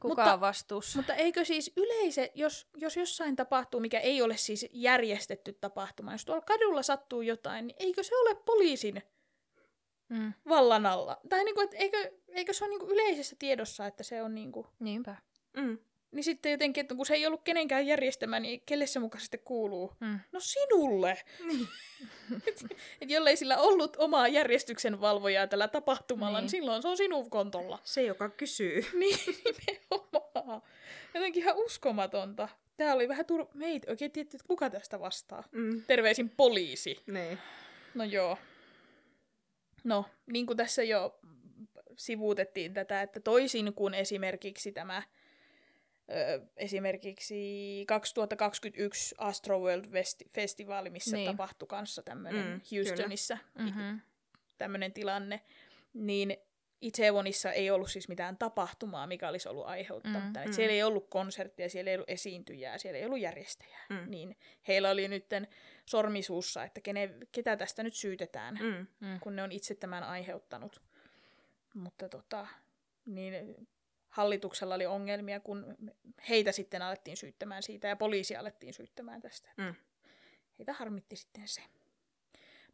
Kuka Mutta- on vastuussa? Mutta eikö siis yleise, jos, jos jossain tapahtuu, mikä ei ole siis järjestetty tapahtuma, jos tuolla kadulla sattuu jotain, niin eikö se ole poliisin Mm. vallan alla? Tai niinku, et eikö, eikö se ole niinku yleisessä tiedossa, että se on niinku... Niinpä. Mm. Niin sitten jotenkin, että kun se ei ollut kenenkään järjestämä, niin kelle se mukaan sitten kuuluu? Mm. No sinulle! et, et jollei sillä ollut omaa järjestyksenvalvojaa tällä tapahtumalla, niin. Niin. niin silloin se on sinun kontolla. Se, joka kysyy. Niin, nimenomaan. Jotenkin ihan uskomatonta. Tää oli vähän tur... Me ei oikein tiedetty, että kuka tästä vastaa. Mm. Terveisin poliisi. Niin. No joo. No, niin kuin tässä jo sivuutettiin tätä, että toisin kuin esimerkiksi tämä esimerkiksi 2021 Astroworld Festi- Festivaali, missä Niin. tapahtui kanssa tämmöinen Mm, Houstonissa Mm-hmm. tämmöinen tilanne, niin Itsevonissa ei ollut siis mitään tapahtumaa, mikä olisi ollut aiheuttanut Mm, mm, tämän. Siellä ei ollut konserttia, siellä ei ollut esiintyjää, siellä ei ollut järjestäjää. Mm. Niin heillä oli nytten sormisuussa, että kene, ketä tästä nyt syytetään. Mm. Mm. kun ne on itse tämän aiheuttanut. Mutta tota, niin hallituksella oli ongelmia, kun heitä sitten alettiin syyttämään siitä ja poliisi alettiin syyttämään tästä. Mm. Heitä harmitti sitten se.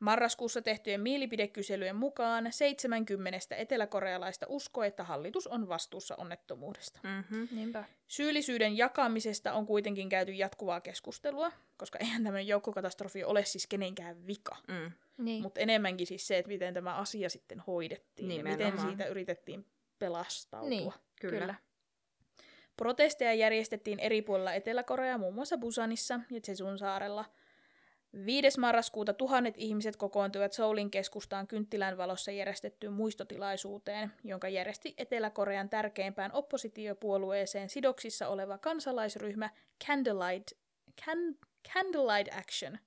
Marraskuussa tehtyjen mielipidekyselyjen mukaan 70 eteläkorealaista uskoo, että hallitus on vastuussa onnettomuudesta. Mm-hmm. Niinpä. Syyllisyyden jakamisesta on kuitenkin käyty jatkuvaa keskustelua, koska eihän tämmöinen joukkokatastrofi ole siis kenenkään vika. Mm. Niin. Mutta enemmänkin siis se, että miten tämä asia sitten hoidettiin ja miten Nimenomaan. siitä yritettiin pelastautua. Niin. Kyllä. Kyllä. Protesteja järjestettiin eri puolilla Etelä-Koreaa, muun muassa Busanissa ja Jesun saarella. 5. marraskuuta tuhannet ihmiset kokoontuivat Soulin keskustaan kynttilän valossa järjestettyyn muistotilaisuuteen, jonka järjesti Etelä-Korean tärkeimpään oppositiopuolueeseen sidoksissa oleva kansalaisryhmä Candlelight, Can, Candlelight Action.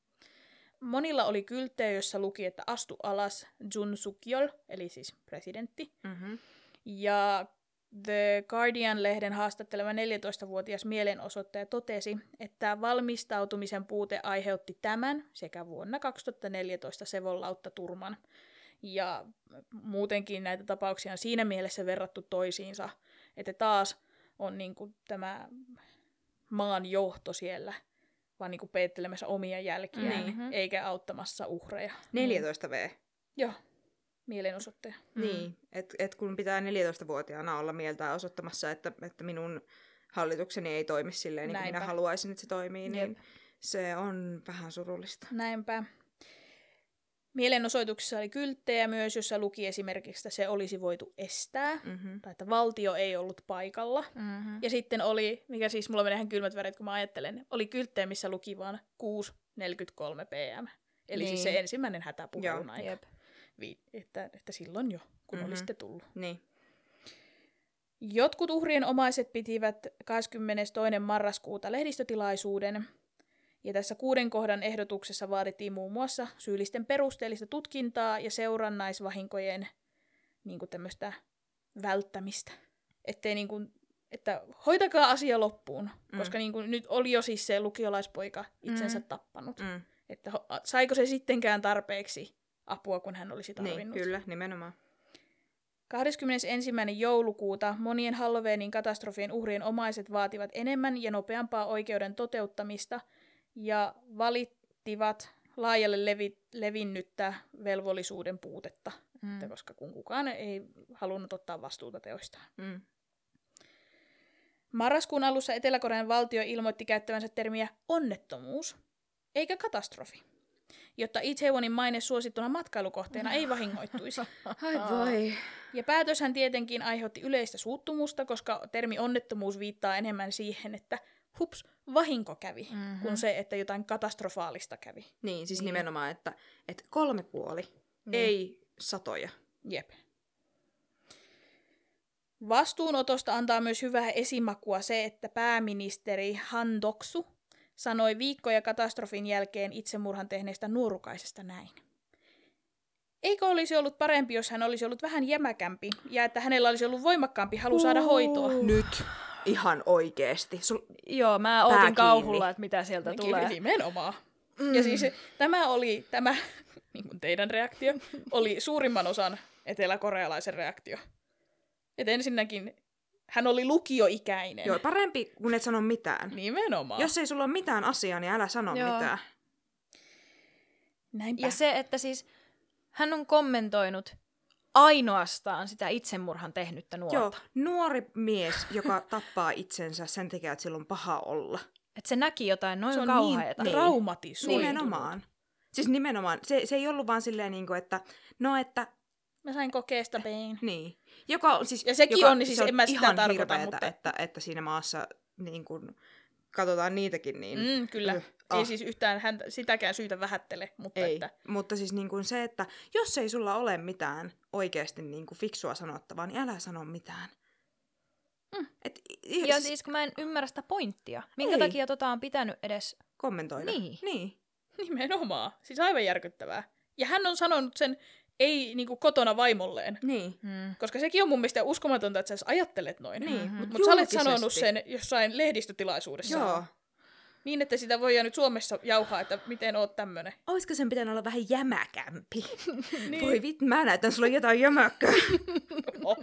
Monilla oli kylttejä, joissa luki, että astu alas Jun Suk-yeol, eli siis presidentti, Mm-hmm. Ja The Guardian-lehden haastattelema 14-vuotias mielenosoittaja totesi, että valmistautumisen puute aiheutti tämän sekä vuonna 2014 Sevon lauttaturman. Ja muutenkin näitä tapauksia on siinä mielessä verrattu toisiinsa, että taas on niin kuin tämä maan johto siellä vaan niin kuin peittelemässä omia jälkiään, Mhm. eikä auttamassa uhreja. 14 V. Joo, mielenosoittaja. Mm. Niin, että et kun pitää 14-vuotiaana olla mieltään osoittamassa, että, että minun hallitukseni ei toimi silleen, niin kuin minä haluaisin, että se toimii, niin Jep. se on vähän surullista. Näinpä. Mielenosoituksessa oli kylttejä myös, jossa luki esimerkiksi, että se olisi voitu estää, Mm-hmm. tai että valtio ei ollut paikalla. Mm-hmm. Ja sitten oli, mikä siis mulla menee ihan kylmät värit, kun mä ajattelen, oli kylttejä, missä luki vaan 6.43 pm. Eli niin. siis se Niin. ensimmäinen hätäpuhelun aika. Jep. Vi- että, että silloin jo, kun mm-hmm. Mhm. oli sitten tullut. Niin. Jotkut uhrien omaiset pitivät 22. marraskuuta lehdistötilaisuuden, ja tässä kuuden kohdan ehdotuksessa vaadittiin muun muassa syyllisten perusteellista tutkintaa ja seurannaisvahinkojen niin kuin tämmöistä välttämistä. Ettei niin kuin, että hoitakaa asia loppuun, Mm. koska niin kuin nyt oli jo siis se lukiolaispoika itsensä Mm. tappanut. Mm. Että ho- saiko se sittenkään tarpeeksi apua, kun hän olisi Niin, tarvinnut. kyllä, nimenomaan. 21. joulukuuta monien Halloweenin katastrofien uhrien omaiset vaativat enemmän ja nopeampaa oikeuden toteuttamista ja valittivat laajalle levi- levinnyttä velvollisuuden puutetta, Mm. että koska kun kukaan ei halunnut ottaa vastuuta teoistaan. Mm. Marraskuun alussa Etelä-Korean valtio ilmoitti käyttävänsä termiä onnettomuus, eikä katastrofi, jotta Itaewonin maine suosittuna matkailukohteena ei vahingoittuisi. Ai voi. Ja päätöshän tietenkin aiheutti yleistä suuttumusta, koska termi onnettomuus viittaa enemmän siihen, että hups, vahinko kävi, Mhm. mm-hmm. kuin se, että jotain katastrofaalista kävi. Niin, siis Niin. nimenomaan, että, että kolme kuoli, Niin. ei satoja. Jep. Vastuunotosta antaa myös hyvää esimakua se, että pääministeri Han Doksu sanoi viikkoja katastrofin jälkeen itsemurhan tehneestä nuorukaisesta näin. Eikö olisi ollut parempi, jos hän olisi ollut vähän jämäkämpi ja että hänellä olisi ollut voimakkaampi halu saada hoitoa? Nyt ihan oikeesti. Sul... Joo, mä ootin kiinni. kauhulla, että mitä sieltä Kyllä, tulee. Nimenomaan. Mm. Ja siis tämä oli, tämä, niin kuin teidän reaktio, oli suurimman osan eteläkorealaisen reaktio. Et ensinnäkin hän oli lukioikäinen. Joo, parempi kun et sano mitään. Nimenomaan. Jos ei sulla ole mitään asiaa, niin älä sano Joo. mitään. Näinpä. Ja se, että siis hän on kommentoinut ainoastaan sitä itsemurhan tehnyttä nuorta. Joo, nuori mies, joka tappaa itsensä sen takia, että sillä on paha olla. Että se näki jotain noin se on niin traumatisoitunut. Nimenomaan. Siis nimenomaan. Se, se ei ollut vaan silleen, niin kuin, että no että, Mä sain kokea sitä pain. niin. Joka, on siis, Ja sekin joka, on, niin siis se en mä sitä ihan tarkoita, hirveetä, mutta- että, että siinä maassa niin kuin, katsotaan niitäkin, niin Mm, kyllä. Yh, Ei ah. siis yhtään häntä, sitäkään syytä vähättele, mutta ei. että Mutta siis niin kuin se, että jos ei sulla ole mitään oikeasti niin kuin fiksua sanottavaa, niin älä sano mitään. Mm. Et, Ja siis kun mä en ymmärrä sitä pointtia. Minkä Ei. takia tota on pitänyt edes... kommentoida. Niin. niin. nimenomaan. Siis aivan järkyttävää. Ja hän on sanonut sen ei niinku kotona vaimolleen. Niin. Mm. Koska sekin on mun mielestä uskomatonta, että sä ajattelet noin. Niin, Mhm. mut Mutta sä olet sanonut sen jossain lehdistötilaisuudessa. Joo. Niin, että sitä voi nyt Suomessa jauhaa, että miten oot tämmönen. Olisiko sen pitänyt olla vähän jämäkämpi? Niin. Voi vit, mä näytän sulle jotain jämäkkää. Oh.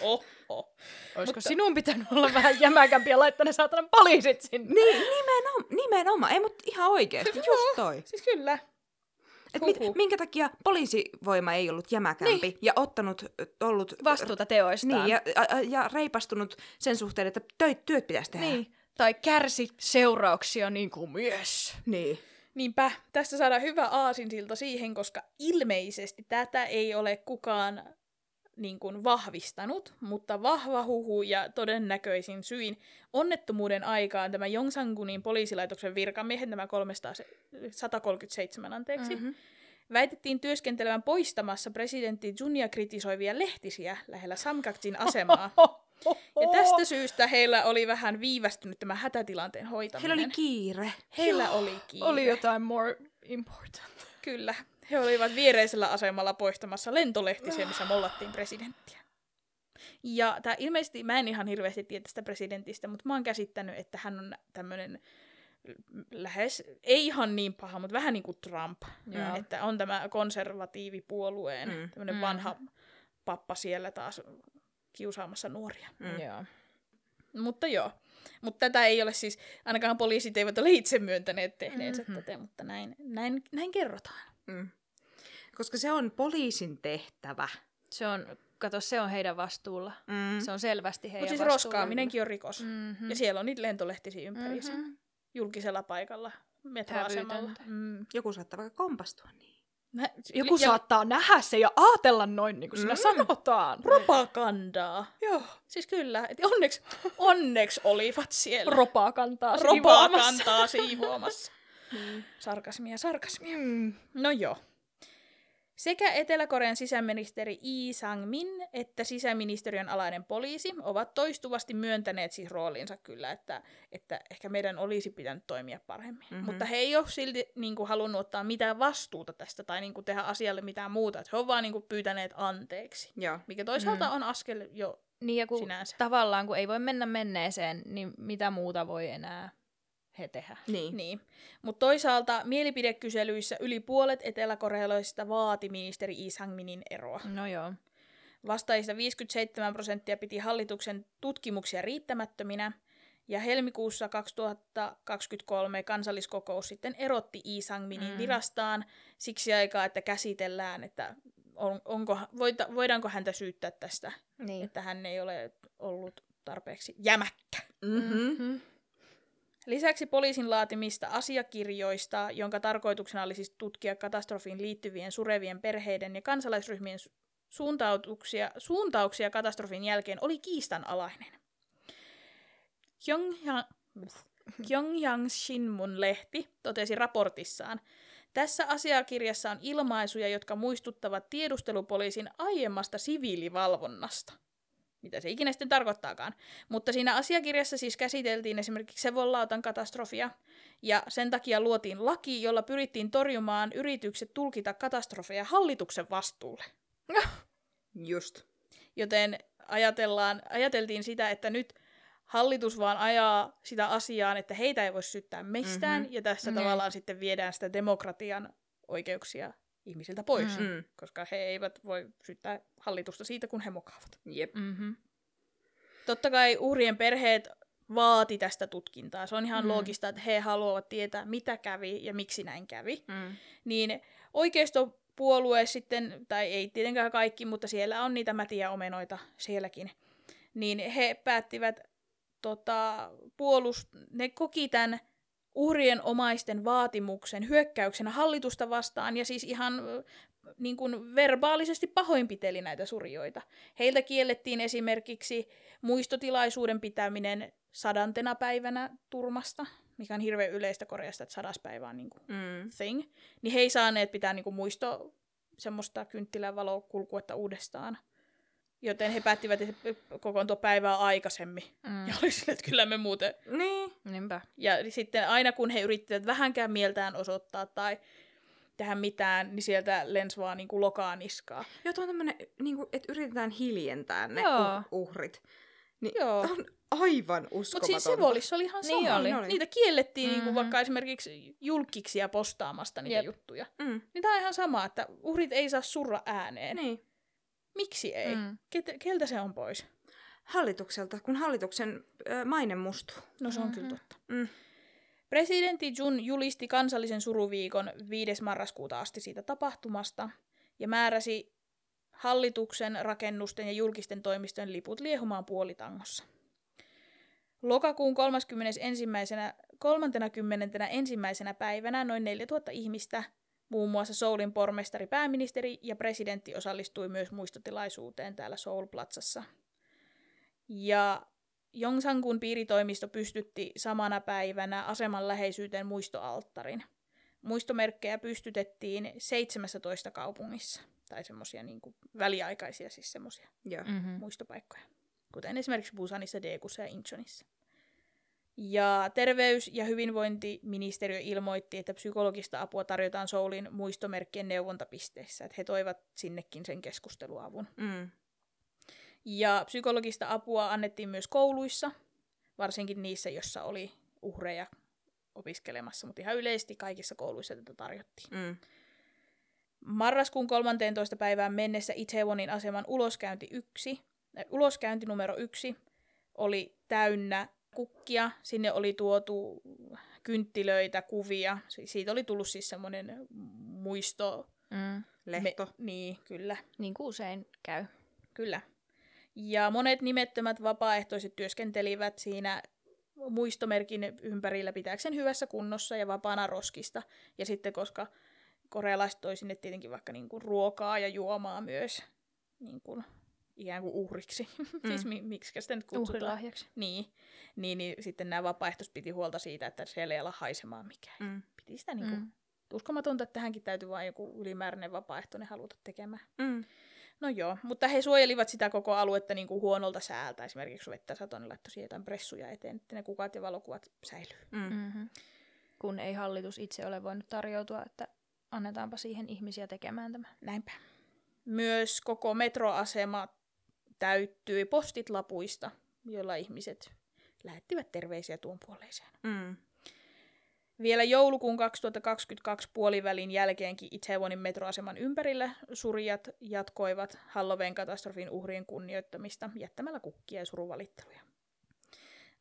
Oh, oh. Olisiko Mutta- sinun pitänyt olla vähän jämäkämpi ja laittaa ne saatanan poliisit sinne? niin, nimenomaan, nimenomaan. Ei, mutta ihan oikeesti, just toi. Siis kyllä. Et mit, minkä takia poliisivoima ei ollut jämäkämpi niin. ja ottanut, ollut Vastuuta teoistaan. Niin, ja, ja, ja reipastunut sen suhteen, että töit, työt pitäisi tehdä. niin. Tai kärsi seurauksia niin kuin mies. niin. Niinpä, tästä saadaan hyvä aasinsilta siihen, koska ilmeisesti tätä ei ole kukaan niin kuin vahvistanut, mutta vahva huhu ja todennäköisin syin onnettomuuden aikaan tämä Jongsangunin poliisilaitoksen virkamiehet, nämä 300, 137 anteeksi, mm-hmm. väitettiin työskentelevän poistamassa presidentti Junia kritisoivia lehtisiä lähellä Samgakjin asemaa. Ja tästä syystä heillä oli vähän viivästynyt tämä hätätilanteen hoitaminen. Heillä oli kiire. Heillä oli kiire. Oli jotain more important. Kyllä. He olivat viereisellä asemalla poistamassa lentolehtisiä, missä mollattiin presidenttiä. Ja tämä ilmeisesti, mä en ihan hirveästi tiedä tästä presidentistä, mutta mä oon käsittänyt, että hän on tämmöinen lähes, ei ihan niin paha, mutta vähän niin kuin Trump. Joo. Että on tämä konservatiivipuolueen Mm. mm. tämmöinen Mm. vanha pappa siellä taas kiusaamassa nuoria. Mm. Joo. Mutta joo. Mutta tätä ei ole siis, ainakaan poliisit eivät ole itse myöntäneet tehneensä Mhm. mm-hmm. tätä, mutta näin, näin, näin kerrotaan. Mm. Koska se on poliisin tehtävä. Se on, kato, se on heidän vastuulla. Mm. Se on selvästi heidän Mutta siis vastuulla. roskaaminenkin on rikos. Mm-hmm. Ja siellä on niitä lentolehtisiä ympäriinsä. Mhm. Julkisella paikalla, metroasemalla. Mm. Joku saattaa vaikka kompastua niin. Mä- Joku ja- saattaa nähdä se ja ajatella noin, niin kuin siinä Mm. sanotaan. Propagandaa. Joo. Siis kyllä, että onneksi, onneksi olivat siellä. Ropaa siivoamassa. kantaa siivoamassa. Sarkasmia, sarkasmia. Mm. No joo. Sekä Etelä-Korean sisäministeri Lee Sang-min että sisäministeriön alainen poliisi ovat toistuvasti myöntäneet siis roolinsa kyllä, että, että ehkä meidän olisi pitänyt toimia paremmin. Mhm. Mm-hmm. Mutta he ei ole silti niin kuin, halunnut ottaa mitään vastuuta tästä tai niin kuin, tehdä asialle mitään muuta. Että he ovat vaan niin kuin, pyytäneet anteeksi, Joo. mikä toisaalta Mm. on askel jo Niin ja kun sinänsä. tavallaan, kun ei voi mennä menneeseen, niin mitä muuta voi enää he tehdä? Niin. Niin. Mutta toisaalta mielipidekyselyissä yli puolet eteläkorealaisista vaati ministeri Lee Sang-minin eroa. No joo. Vastaajista 57 prosenttia piti hallituksen tutkimuksia riittämättöminä, ja helmikuussa 2023 kansalliskokous sitten erotti Lee Sang-minin Mm. virastaan siksi aikaa, että käsitellään, että on, onko, voita, voidaanko häntä syyttää tästä, Niin. että hän ei ole ollut tarpeeksi jämäkkä. Mm-hmm. Mm-hmm. Lisäksi poliisin laatimista asiakirjoista, jonka tarkoituksena oli siis tutkia katastrofiin liittyvien surevien perheiden ja kansalaisryhmien su- suuntautuksia, suuntauksia katastrofin jälkeen, oli kiistanalainen. Pyongyang, Pyongyang Shinmun lehti totesi raportissaan, tässä asiakirjassa on ilmaisuja, jotka muistuttavat tiedustelupoliisin aiemmasta siviilivalvonnasta. Mitä se ikinä sitten tarkoittaakaan. Mutta siinä asiakirjassa siis käsiteltiin esimerkiksi Sevonlautan katastrofia, ja sen takia luotiin laki, jolla pyrittiin torjumaan yritykset tulkita katastrofeja hallituksen vastuulle. Just. Joten ajatellaan, ajateltiin sitä, että nyt hallitus vaan ajaa sitä asiaan, että heitä ei voi syyttää mistään, Mhm. ja tässä Niin. tavallaan sitten viedään sitä demokratian oikeuksia ihmisiltä pois, Mm. Koska he eivät voi syyttää hallitusta siitä, kun he mokaavat. Jep. Mm-hmm. Totta kai uhrien perheet vaati tästä tutkintaa. Se on ihan Mm. mm. loogista, että he haluavat tietää, mitä kävi ja miksi näin kävi. Mm. Niin oikeistopuolue sitten, tai ei tietenkään kaikki, mutta siellä on niitä mätiä omenoita sielläkin, niin he päättivät tota, puolust... ne koki tämän uhrien omaisten vaatimuksen hyökkäyksenä hallitusta vastaan ja siis ihan niin kuin verbaalisesti pahoinpiteli näitä surjoita. Heiltä kiellettiin esimerkiksi muistotilaisuuden pitäminen sadantena päivänä turmasta, mikä on hirveän yleistä Koreasta, että sadas päivä on niin kuin Mm. thing, niin he ei saaneet pitää niinku muisto semmoista kynttilän valokulkuetta uudestaan. Joten he päättivät että kokoontua päivää aikaisemmin. Mm. Ja oli silleen, että kyllä me muuten... Niin. Niinpä. Ja sitten aina kun he yrittivät vähänkään mieltään osoittaa tai tehdä mitään, niin sieltä lensi vaan niinku lokaa niskaa. Joo, tuo on tämmönen, niinku, että yritetään hiljentää ne Joo. uh- uhrit. Niin Joo. on aivan Mutta uskomatonta. siinä Sevolissa oli ihan Niin sama. oli. oli. Niitä kiellettiin mm-hmm. Mhm. niinku vaikka esimerkiksi julkiksia postaamasta niitä Jep. juttuja. Mm. Niin tämä on ihan sama, että uhrit ei saa surra ääneen. Niin. Miksi ei? Mm. Ket- keltä se on pois? Hallitukselta, kun hallituksen ö, maine mustuu. No se on Mhm. kyllä totta. Mm. Presidentti Jun julisti kansallisen suruviikon 5. marraskuuta asti siitä tapahtumasta ja määräsi hallituksen, rakennusten ja julkisten toimistojen liput liehumaan puolitangossa. Lokakuun 31. 31. päivänä noin 4000 ihmistä, muun muassa Soulin pormestari, pääministeri ja presidentti osallistui myös muistotilaisuuteen täällä Soul Platsassa. Ja Jongsangun piiritoimisto pystytti samana päivänä aseman läheisyyteen muistoalttarin. Muistomerkkejä pystytettiin 17 kaupungissa, tai semmoisia niin väliaikaisia siis semmoisia Joo. Mm-hmm. muistopaikkoja, kuten esimerkiksi Busanissa, Daegussa ja Incheonissa. Ja terveys- ja hyvinvointiministeriö ilmoitti, että psykologista apua tarjotaan Soulin muistomerkkien neuvontapisteissä, että he toivat sinnekin sen keskusteluavun. Mm. Ja psykologista apua annettiin myös kouluissa, varsinkin niissä, joissa oli uhreja opiskelemassa, mutta ihan yleisesti kaikissa kouluissa tätä tarjottiin. Mm. Marraskuun 13. päivään mennessä Itaewonin aseman uloskäynti, yksi, äh, uloskäynti numero yksi oli täynnä kukkia. Sinne oli tuotu kynttilöitä, kuvia. Si- Siitä oli tullut siis semmoinen muisto, Mm. Lehto. Me, niin, kyllä. Niin kuin usein käy. Kyllä. Ja monet nimettömät vapaaehtoiset työskentelivät siinä muistomerkin ympärillä pitääkseen hyvässä kunnossa ja vapaana roskista. Ja sitten koska korealaiset toi sinne tietenkin vaikka niin kuin ruokaa ja juomaa myös niin kuin ikään kuin uhriksi. Mm. siis mi- miksi sitä nyt kutsutaan? Uhrilahjaksi. Niin, niin, niin sitten nämä vapaaehtoiset piti huolta siitä, että siellä ei ala haisemaan mikään. Mm. Piti sitä niin kuin, Mm. uskomatonta, että tähänkin täytyy vain joku ylimääräinen vapaaehtoinen haluta tekemään. Mm. No joo, mutta he suojelivat sitä koko aluetta niin kuin huonolta säältä. Esimerkiksi vettä satoi, niin laittoi siihen jotain pressuja eteen, että ne kukat ja valokuvat säilyy. Mm. Mm-hmm. Kun ei hallitus itse ole voinut tarjoutua, että annetaanpa siihen ihmisiä tekemään tämä. Näinpä. Myös koko metroasema täyttyi postitlapuista, joilla ihmiset lähettivät terveisiä tuon puoleiseen. Mm. Vielä joulukuun 2022 puolivälin jälkeenkin Itaewonin metroaseman ympärillä surjat jatkoivat Halloween katastrofin uhrien kunnioittamista jättämällä kukkia ja suruvalitteluja.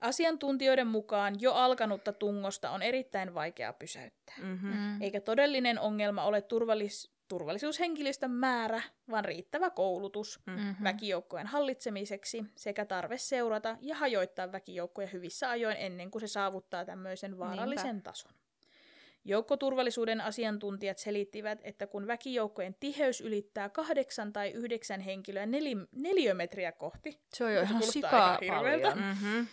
Asiantuntijoiden mukaan jo alkanutta tungosta on erittäin vaikea pysäyttää. Mm-hmm. Mm. Eikä todellinen ongelma ole turvallis- turvallisuushenkilöstön määrä, vaan riittävä koulutus Mm-hmm. väkijoukkojen hallitsemiseksi sekä tarve seurata ja hajoittaa väkijoukkoja hyvissä ajoin ennen kuin se saavuttaa tämmöisen vaarallisen Niinpä. tason. Joukkoturvallisuuden asiantuntijat selittivät, että kun väkijoukkojen tiheys ylittää kahdeksan tai yhdeksän henkilöä neli- neliömetriä kohti, Se on jo ihan sikaa hirveältä. paljon. Mm-hmm.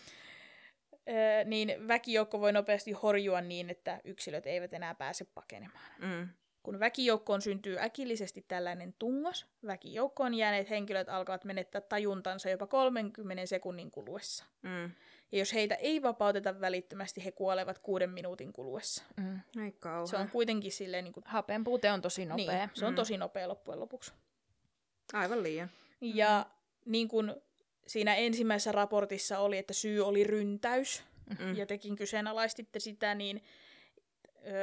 öö, niin väkijoukko voi nopeasti horjua niin, että yksilöt eivät enää pääse pakenemaan. Mm. Kun väkijoukkoon syntyy äkillisesti tällainen tungos, väkijoukkoon jääneet henkilöt alkavat menettää tajuntansa jopa 30 sekunnin kuluessa. Mm. Ja jos heitä ei vapauteta välittömästi, he kuolevat kuuden minuutin kuluessa. Mm. Ei kauhean. Se on kuitenkin silleen niin kuin, Hapen puute on tosi nopea. Niin, se on Mm. tosi nopea loppujen lopuksi. Aivan liian. Ja niin kuin siinä ensimmäisessä raportissa oli, että syy oli ryntäys, Mm. ja tekin kyseenalaistitte sitä, niin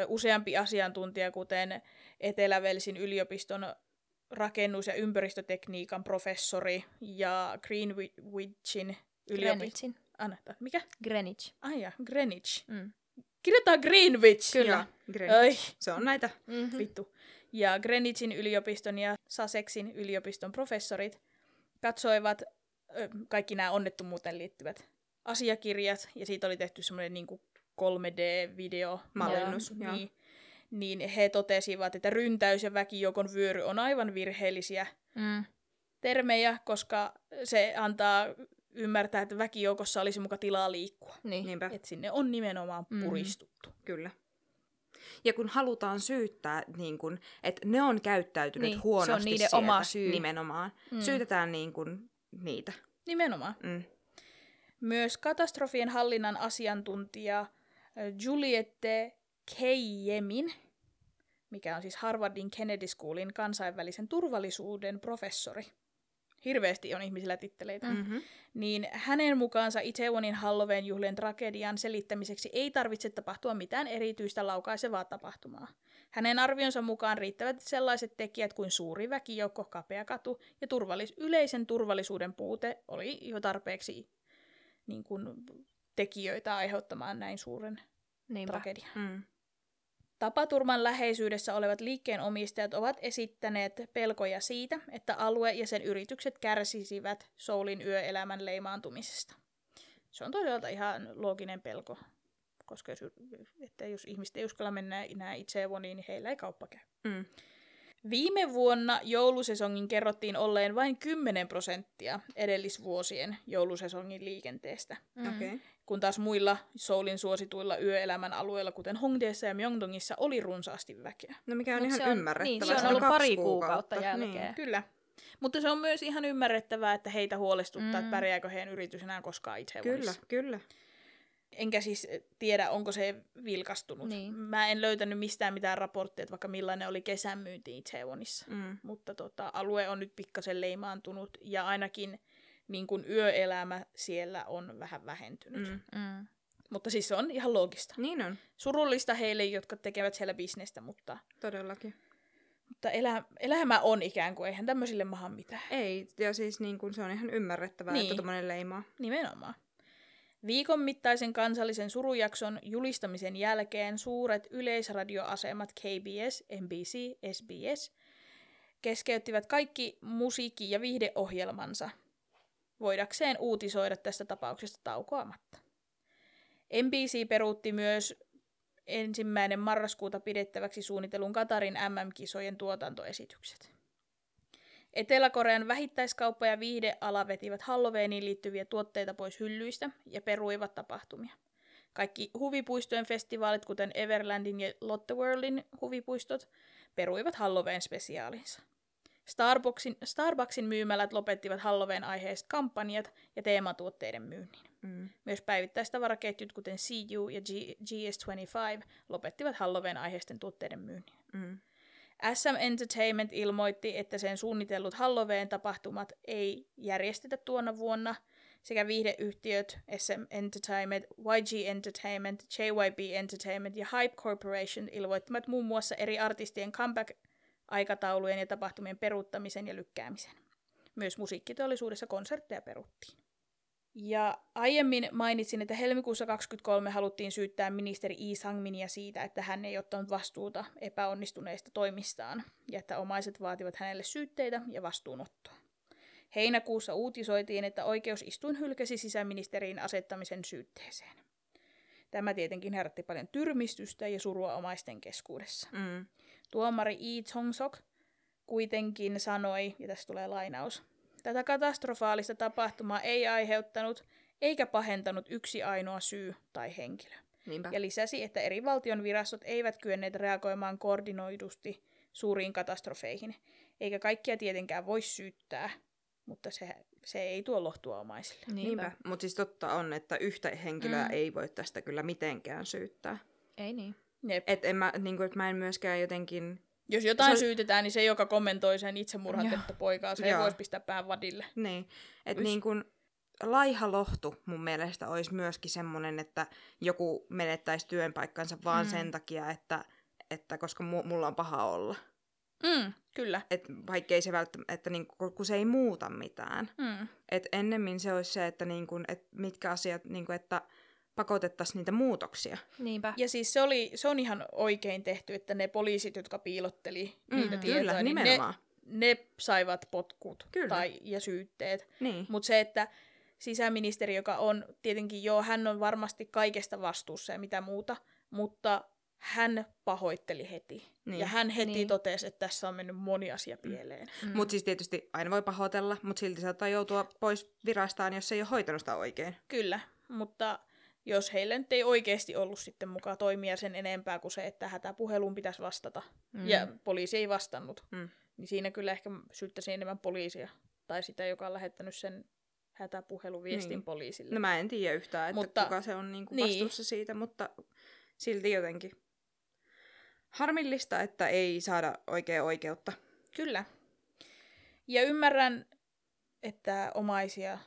useampi asiantuntija, kuten etelä yliopiston rakennus- ja ympäristötekniikan professori ja Greenwichin yliopiston... Anna, mikä? Greenwich. Ai ja, Greenwich. Mm. Kirjoitetaan Greenwich! Kyllä, Greenwich. Ai. Se on näitä. Mm-hmm. Vittu. Ja Greenwichin yliopiston ja Sussexin yliopiston professorit katsoivat ö, kaikki nämä onnettomuuteen liittyvät asiakirjat, ja siitä oli tehty semmoinen niin kuin 3D-videomallinnus, ja, niin, niin he totesivat, että ryntäys ja väkijoukon vyöry on aivan virheellisiä mm. termejä, koska se antaa ymmärtää, että väkijoukossa olisi muka tilaa liikkua. Niin. Niinpä. Että sinne on nimenomaan mm. puristuttu. Mm. Kyllä. Ja kun halutaan syyttää, niin kun, että ne on käyttäytynyt niin, huonosti se on niiden sieltä, oma syy. Nimenomaan. Mm. Syytetään niin kun, niitä. Nimenomaan. Mm. Myös katastrofien hallinnan asiantuntija Juliette Keijemin, mikä on siis Harvardin Kennedy Schoolin kansainvälisen turvallisuuden professori. Hirveästi on ihmisillä titteleitä. Mm. Mm-hmm. Niin hänen mukaansa Itaewonin Halloween juhlien tragedian selittämiseksi ei tarvitse tapahtua mitään erityistä laukaisevaa tapahtumaa. Hänen arvionsa mukaan riittävät sellaiset tekijät kuin suuri väkijoukko, kapea katu ja turvallis- yleisen turvallisuuden puute oli jo tarpeeksi niin kuin, tekijöitä aiheuttamaan näin suuren Niinpä. tragedian. Mm. Tapaturman läheisyydessä olevat liikkeenomistajat ovat esittäneet pelkoja siitä, että alue ja sen yritykset kärsisivät Soulin yöelämän leimaantumisesta. Se on toisaalta ihan looginen pelko, koska jos, että jos ihmiset ei uskalla mennä enää Itsevoniin, niin heillä ei kauppa käy. Mm. Viime vuonna joulusesongin kerrottiin olleen vain 10 prosenttia edellisvuosien joulusesongin liikenteestä Mm. Okay. Kun taas muilla Soulin suosituilla yöelämän alueilla, kuten Hongdaessa ja Myeongdongissa, oli runsaasti väkeä. No mikä on Mut ihan se on- ymmärrettävää. niin, se on on ollut pari kuukautta jälkeen. Niin. Kyllä. Mutta se on myös ihan ymmärrettävää, että heitä huolestuttaa, mm. Että pärjääkö heidän yritys enää koskaan itse Kyllä, kyllä. Enkä siis tiedä, onko se vilkastunut. Niin. Mä en löytänyt mistään mitään raportteja, että vaikka millainen oli kesän myynti Itsevonissa. Mm. Mutta tota, alue on nyt pikkasen leimaantunut ja ainakin niin kun yöelämä siellä on vähän vähentynyt. Mm. Mm. Mutta siis se on ihan loogista. Niin on, Surullista heille, jotka tekevät siellä bisnestä, mutta, todellakin. mutta elä, elämä on ikään kuin, eihän tämmöisille maha mitään. Ei, ja siis niin kun se on ihan ymmärrettävää, Niin. että tommonen leimaa. Nimenomaan. Viikon mittaisen kansallisen surujakson julistamisen jälkeen suuret yleisradioasemat KBS, NBC, SBS keskeyttivät kaikki musiikki- ja viihdeohjelmansa voidakseen uutisoida tästä tapauksesta taukoamatta. NBC peruutti myös ensimmäinen marraskuuta pidettäväksi suunnitelun Katarin MM-kisojen tuotantoesitykset. Etelä-Korean vähittäiskauppa ja viihdeala vetivät Halloweeniin liittyviä tuotteita pois hyllyistä ja peruivat tapahtumia. Kaikki huvipuistojen festivaalit, kuten Everlandin ja Lotteworldin huvipuistot, peruivat Halloween-spesiaalinsa. Starbucksin, Starbucksin myymälät lopettivat Halloween-aiheiset kampanjat ja teematuotteiden myynnin. Mm. Myös päivittäistavaraketjut, kuten CU ja G- GS25, lopettivat Halloween-aiheisten tuotteiden myynnin. Mm. SM Entertainment ilmoitti, että sen suunnitellut Halloween-tapahtumat ei järjestetä tuona vuonna, sekä viihdeyhtiöt SM Entertainment, YG Entertainment, JYP Entertainment ja Hype Corporation ilmoittivat muun muassa eri artistien comeback-aikataulujen ja tapahtumien peruuttamisen ja lykkäämisen. Myös musiikkiteollisuudessa konsertteja peruttiin. Ja aiemmin mainitsin, että helmikuussa 2023 haluttiin syyttää ministeri Lee Sang-minia siitä, että hän ei ottanut vastuuta epäonnistuneista toimistaan ja että omaiset vaativat hänelle syytteitä ja vastuunottoa. Heinäkuussa uutisoitiin, että oikeusistuin hylkäsi sisäministeriin asettamisen syytteeseen. Tämä tietenkin herätti paljon tyrmistystä ja surua omaisten keskuudessa. Mm. Tuomari Lee Chong-sok kuitenkin sanoi, ja tässä tulee lainaus, tätä katastrofaalista tapahtumaa ei aiheuttanut eikä pahentanut yksi ainoa syy tai henkilö. Niinpä. Ja lisäsi, että eri valtion virastot eivät kyenneet reagoimaan koordinoidusti suuriin katastrofeihin, eikä kaikkia tietenkään voi syyttää, mutta se, se ei tuo lohtua omaisille. Niinpä. Mutta siis totta on, että yhtä henkilöä Mm. ei voi tästä kyllä mitenkään syyttää. Ei niin. Jep. Et en mä, niin kuin, että mä en myöskään jotenkin... Jos jotain Se- syytetään, niin se, joka kommentoi sen itsemurhatetta poikaa, se ei voisi pistää pään vadille. Niin, että Ys- niin kuin laiha lohtu mun mielestä olisi myöskin semmoinen, että joku menettäisi työnpaikkansa vaan Mm. sen takia, että, että koska mu- mulla on paha olla. Mm, kyllä. Et vaikkei se välttämättä, että niin kun, se ei muuta mitään. Mm. Et ennemmin se olisi se, että niin kun, et mitkä asiat, niin kun, että pakotettaisiin niitä muutoksia. Niinpä. Ja siis se, oli, se on ihan oikein tehty, että ne poliisit, jotka piilotteli Mm, niitä tietoja, kyllä, niin ne, nimenomaan. ne saivat potkut Kyllä. Tai, ja syytteet. Niin, Mutta se, että sisäministeri, joka on tietenkin joo, hän on varmasti kaikesta vastuussa ja mitä muuta, mutta hän pahoitteli heti. Niin. Ja hän heti Niin. totesi, että tässä on mennyt moni asia pieleen. Mm. mutta siis tietysti aina voi pahoitella, mutta silti saattaa joutua pois virastaan, jos ei ole hoitanut sitä oikein. Kyllä, mutta jos heillä nyt ei oikeasti ollut sitten mukaan toimia sen enempää kuin se, että hätäpuheluun pitäisi vastata, mm. ja poliisi ei vastannut, Mm. niin siinä kyllä ehkä syyttäisin enemmän poliisia, tai sitä, joka on lähettänyt sen hätäpuheluviestin Niin. poliisille. No mä en tiedä yhtään, että Mutta- kuka se on niinku niin. vastuussa siitä, mutta silti jotenkin harmillista, että ei saada oikea oikeutta. Kyllä. Ja ymmärrän, että omaisia,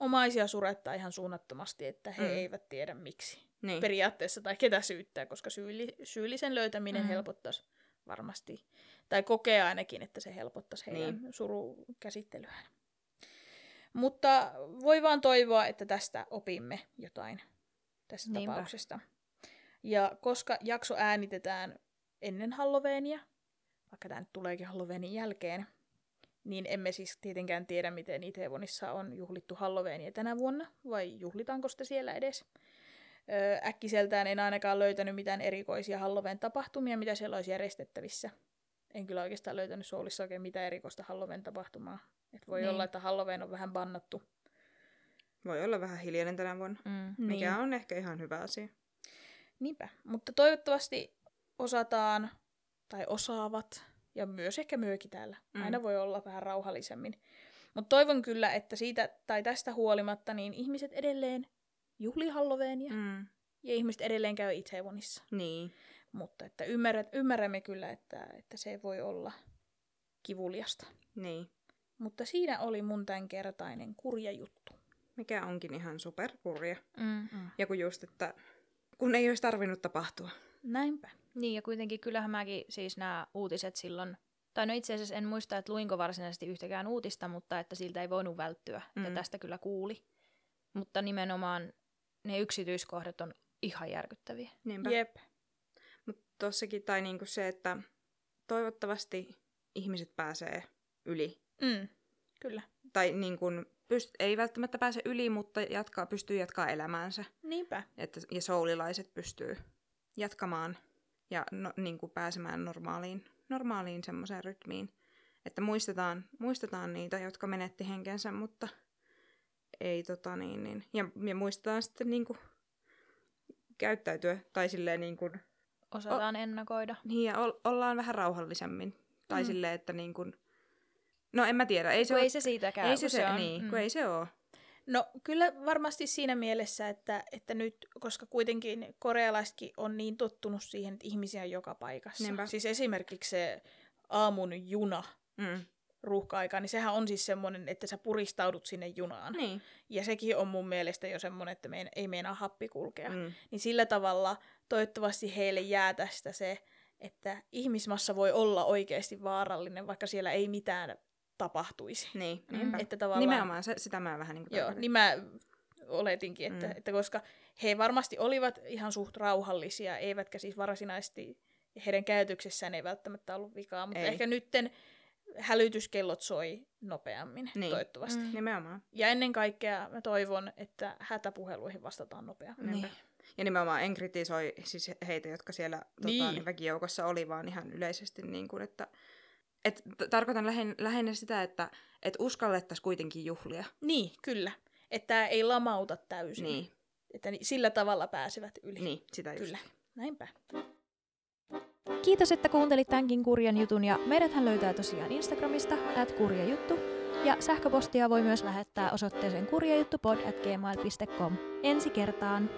omaisia surettaa ihan suunnattomasti, että he mm. Eivät tiedä miksi. Niin. periaatteessa, tai ketä syyttää, koska syyli, syyllisen löytäminen mm. helpottaisi varmasti, tai kokee ainakin, että se helpottaisi heidän Niin. surukäsittelyään. Mutta voi vaan toivoa, että tästä opimme jotain tästä Niinpä. tapauksesta. Ja koska jakso äänitetään ennen Halloweenia, vaikka tämä nyt tuleekin Halloweenin jälkeen, niin emme siis tietenkään tiedä, miten Itevonissa on juhlittu Halloweenia tänä vuonna, vai juhlitaanko sitä siellä edes. Öö, äkkiseltään en ainakaan löytänyt mitään erikoisia Halloween-tapahtumia, mitä siellä olisi järjestettävissä. En kyllä oikeastaan löytänyt Soulissa oikein mitään erikoista Halloween-tapahtumaa. Et voi niin. olla, että Halloween on vähän bannattu. Voi olla vähän hiljainen tänä vuonna, Mm. mikä Niin. on ehkä ihan hyvä asia. Niinpä. Mutta toivottavasti osataan, tai osaavat, ja myös ehkä myökin täällä. Mm. Aina voi olla vähän rauhallisemmin. Mutta toivon kyllä, että siitä tai tästä huolimatta, niin ihmiset edelleen juhli Halloweenia, mm. Ja ihmiset edelleen käy Itsevonissa. Niin. Mutta että ymmärrät, ymmärrämme kyllä, että, että se voi olla kivuliasta. Niin. Mutta siinä oli mun tämänkertainen kurja juttu. Mikä onkin ihan superkurja. Mm. Ja kun just, että kun ei olisi tarvinnut tapahtua. Näinpä. Niin, ja kuitenkin kyllähän mäkin siis nämä uutiset silloin, tai no itse asiassa en muista, että luinko varsinaisesti yhtäkään uutista, mutta että siltä ei voinut välttyä, mm. ja tästä kyllä kuuli. Mutta nimenomaan ne yksityiskohdat on ihan järkyttäviä. Niinpä. Jep. Mutta tossakin, tai niinku se, että toivottavasti ihmiset pääsee yli. Mm, kyllä. Tai niin kuin, pyst- ei välttämättä pääse yli, mutta jatkaa, pystyy jatkaa elämäänsä. Niinpä. Että, ja soulilaiset pystyy jatkamaan ja no, niin kuin pääsemään normaaliin, normaaliin semmoiseen rytmiin. Että muistetaan, muistetaan niitä, jotka menetti henkensä, mutta ei tota niin, niin. Ja, ja muistetaan sitten niin kuin käyttäytyä tai silleen niin kuin, Osataan o- ennakoida. niin ja o- ollaan vähän rauhallisemmin. Tai Mm. silleen, että niin kuin, no en mä tiedä, ei se, Kun oo- ei se siitäkään. ei se, kun se, on- niin, mm. kun ei se ole. No kyllä varmasti siinä mielessä, että, että nyt, koska kuitenkin korealaisetkin on niin tottunut siihen, että ihmisiä on joka paikassa. Niinpä. Siis esimerkiksi se aamun juna Mm. ruuhka-aika, niin sehän on siis semmoinen, että sä puristaudut sinne junaan. Niin. Ja sekin on mun mielestä jo semmoinen, että mein, ei meinaa happi kulkea. Mm. Niin sillä tavalla toivottavasti heille jää tästä se, että ihmismassa voi olla oikeasti vaarallinen, vaikka siellä ei mitään tapahtuisi. Niin, Mm. niinpä. Että tavallaan, Nimenomaan, se, sitä mä vähän niin kuin Joo, niin mä oletinkin, että, Mm. että koska he varmasti olivat ihan suht rauhallisia, eivätkä siis varsinaisesti heidän käytöksessään ei välttämättä ollut vikaa, mutta Ei. ehkä nytten hälytyskellot soi nopeammin, Niin. toivottavasti. Mm. Nimenomaan. Ja ennen kaikkea mä toivon, että hätäpuheluihin vastataan nopeammin. Niin. Ja nimenomaan en kritisoi siis heitä, jotka siellä Niin. tota, niin väkijoukossa oli, vaan ihan yleisesti niin kuin, että et, t- tarkoitan lähin, lähinnä sitä, että et uskallettaisiin kuitenkin juhlia. Niin, kyllä. Että ei lamauta täysin. Niin, Että ni- sillä tavalla pääsevät yli. niin sitä just. Kyllä. Näinpä. Kiitos, että kuuntelit tämänkin kurjan jutun ja meidäthän löytää tosiaan Instagramista at kurjajuttu ja sähköpostia voi myös lähettää osoitteeseen kurjajuttupod at gmail.com. Ensi kertaan!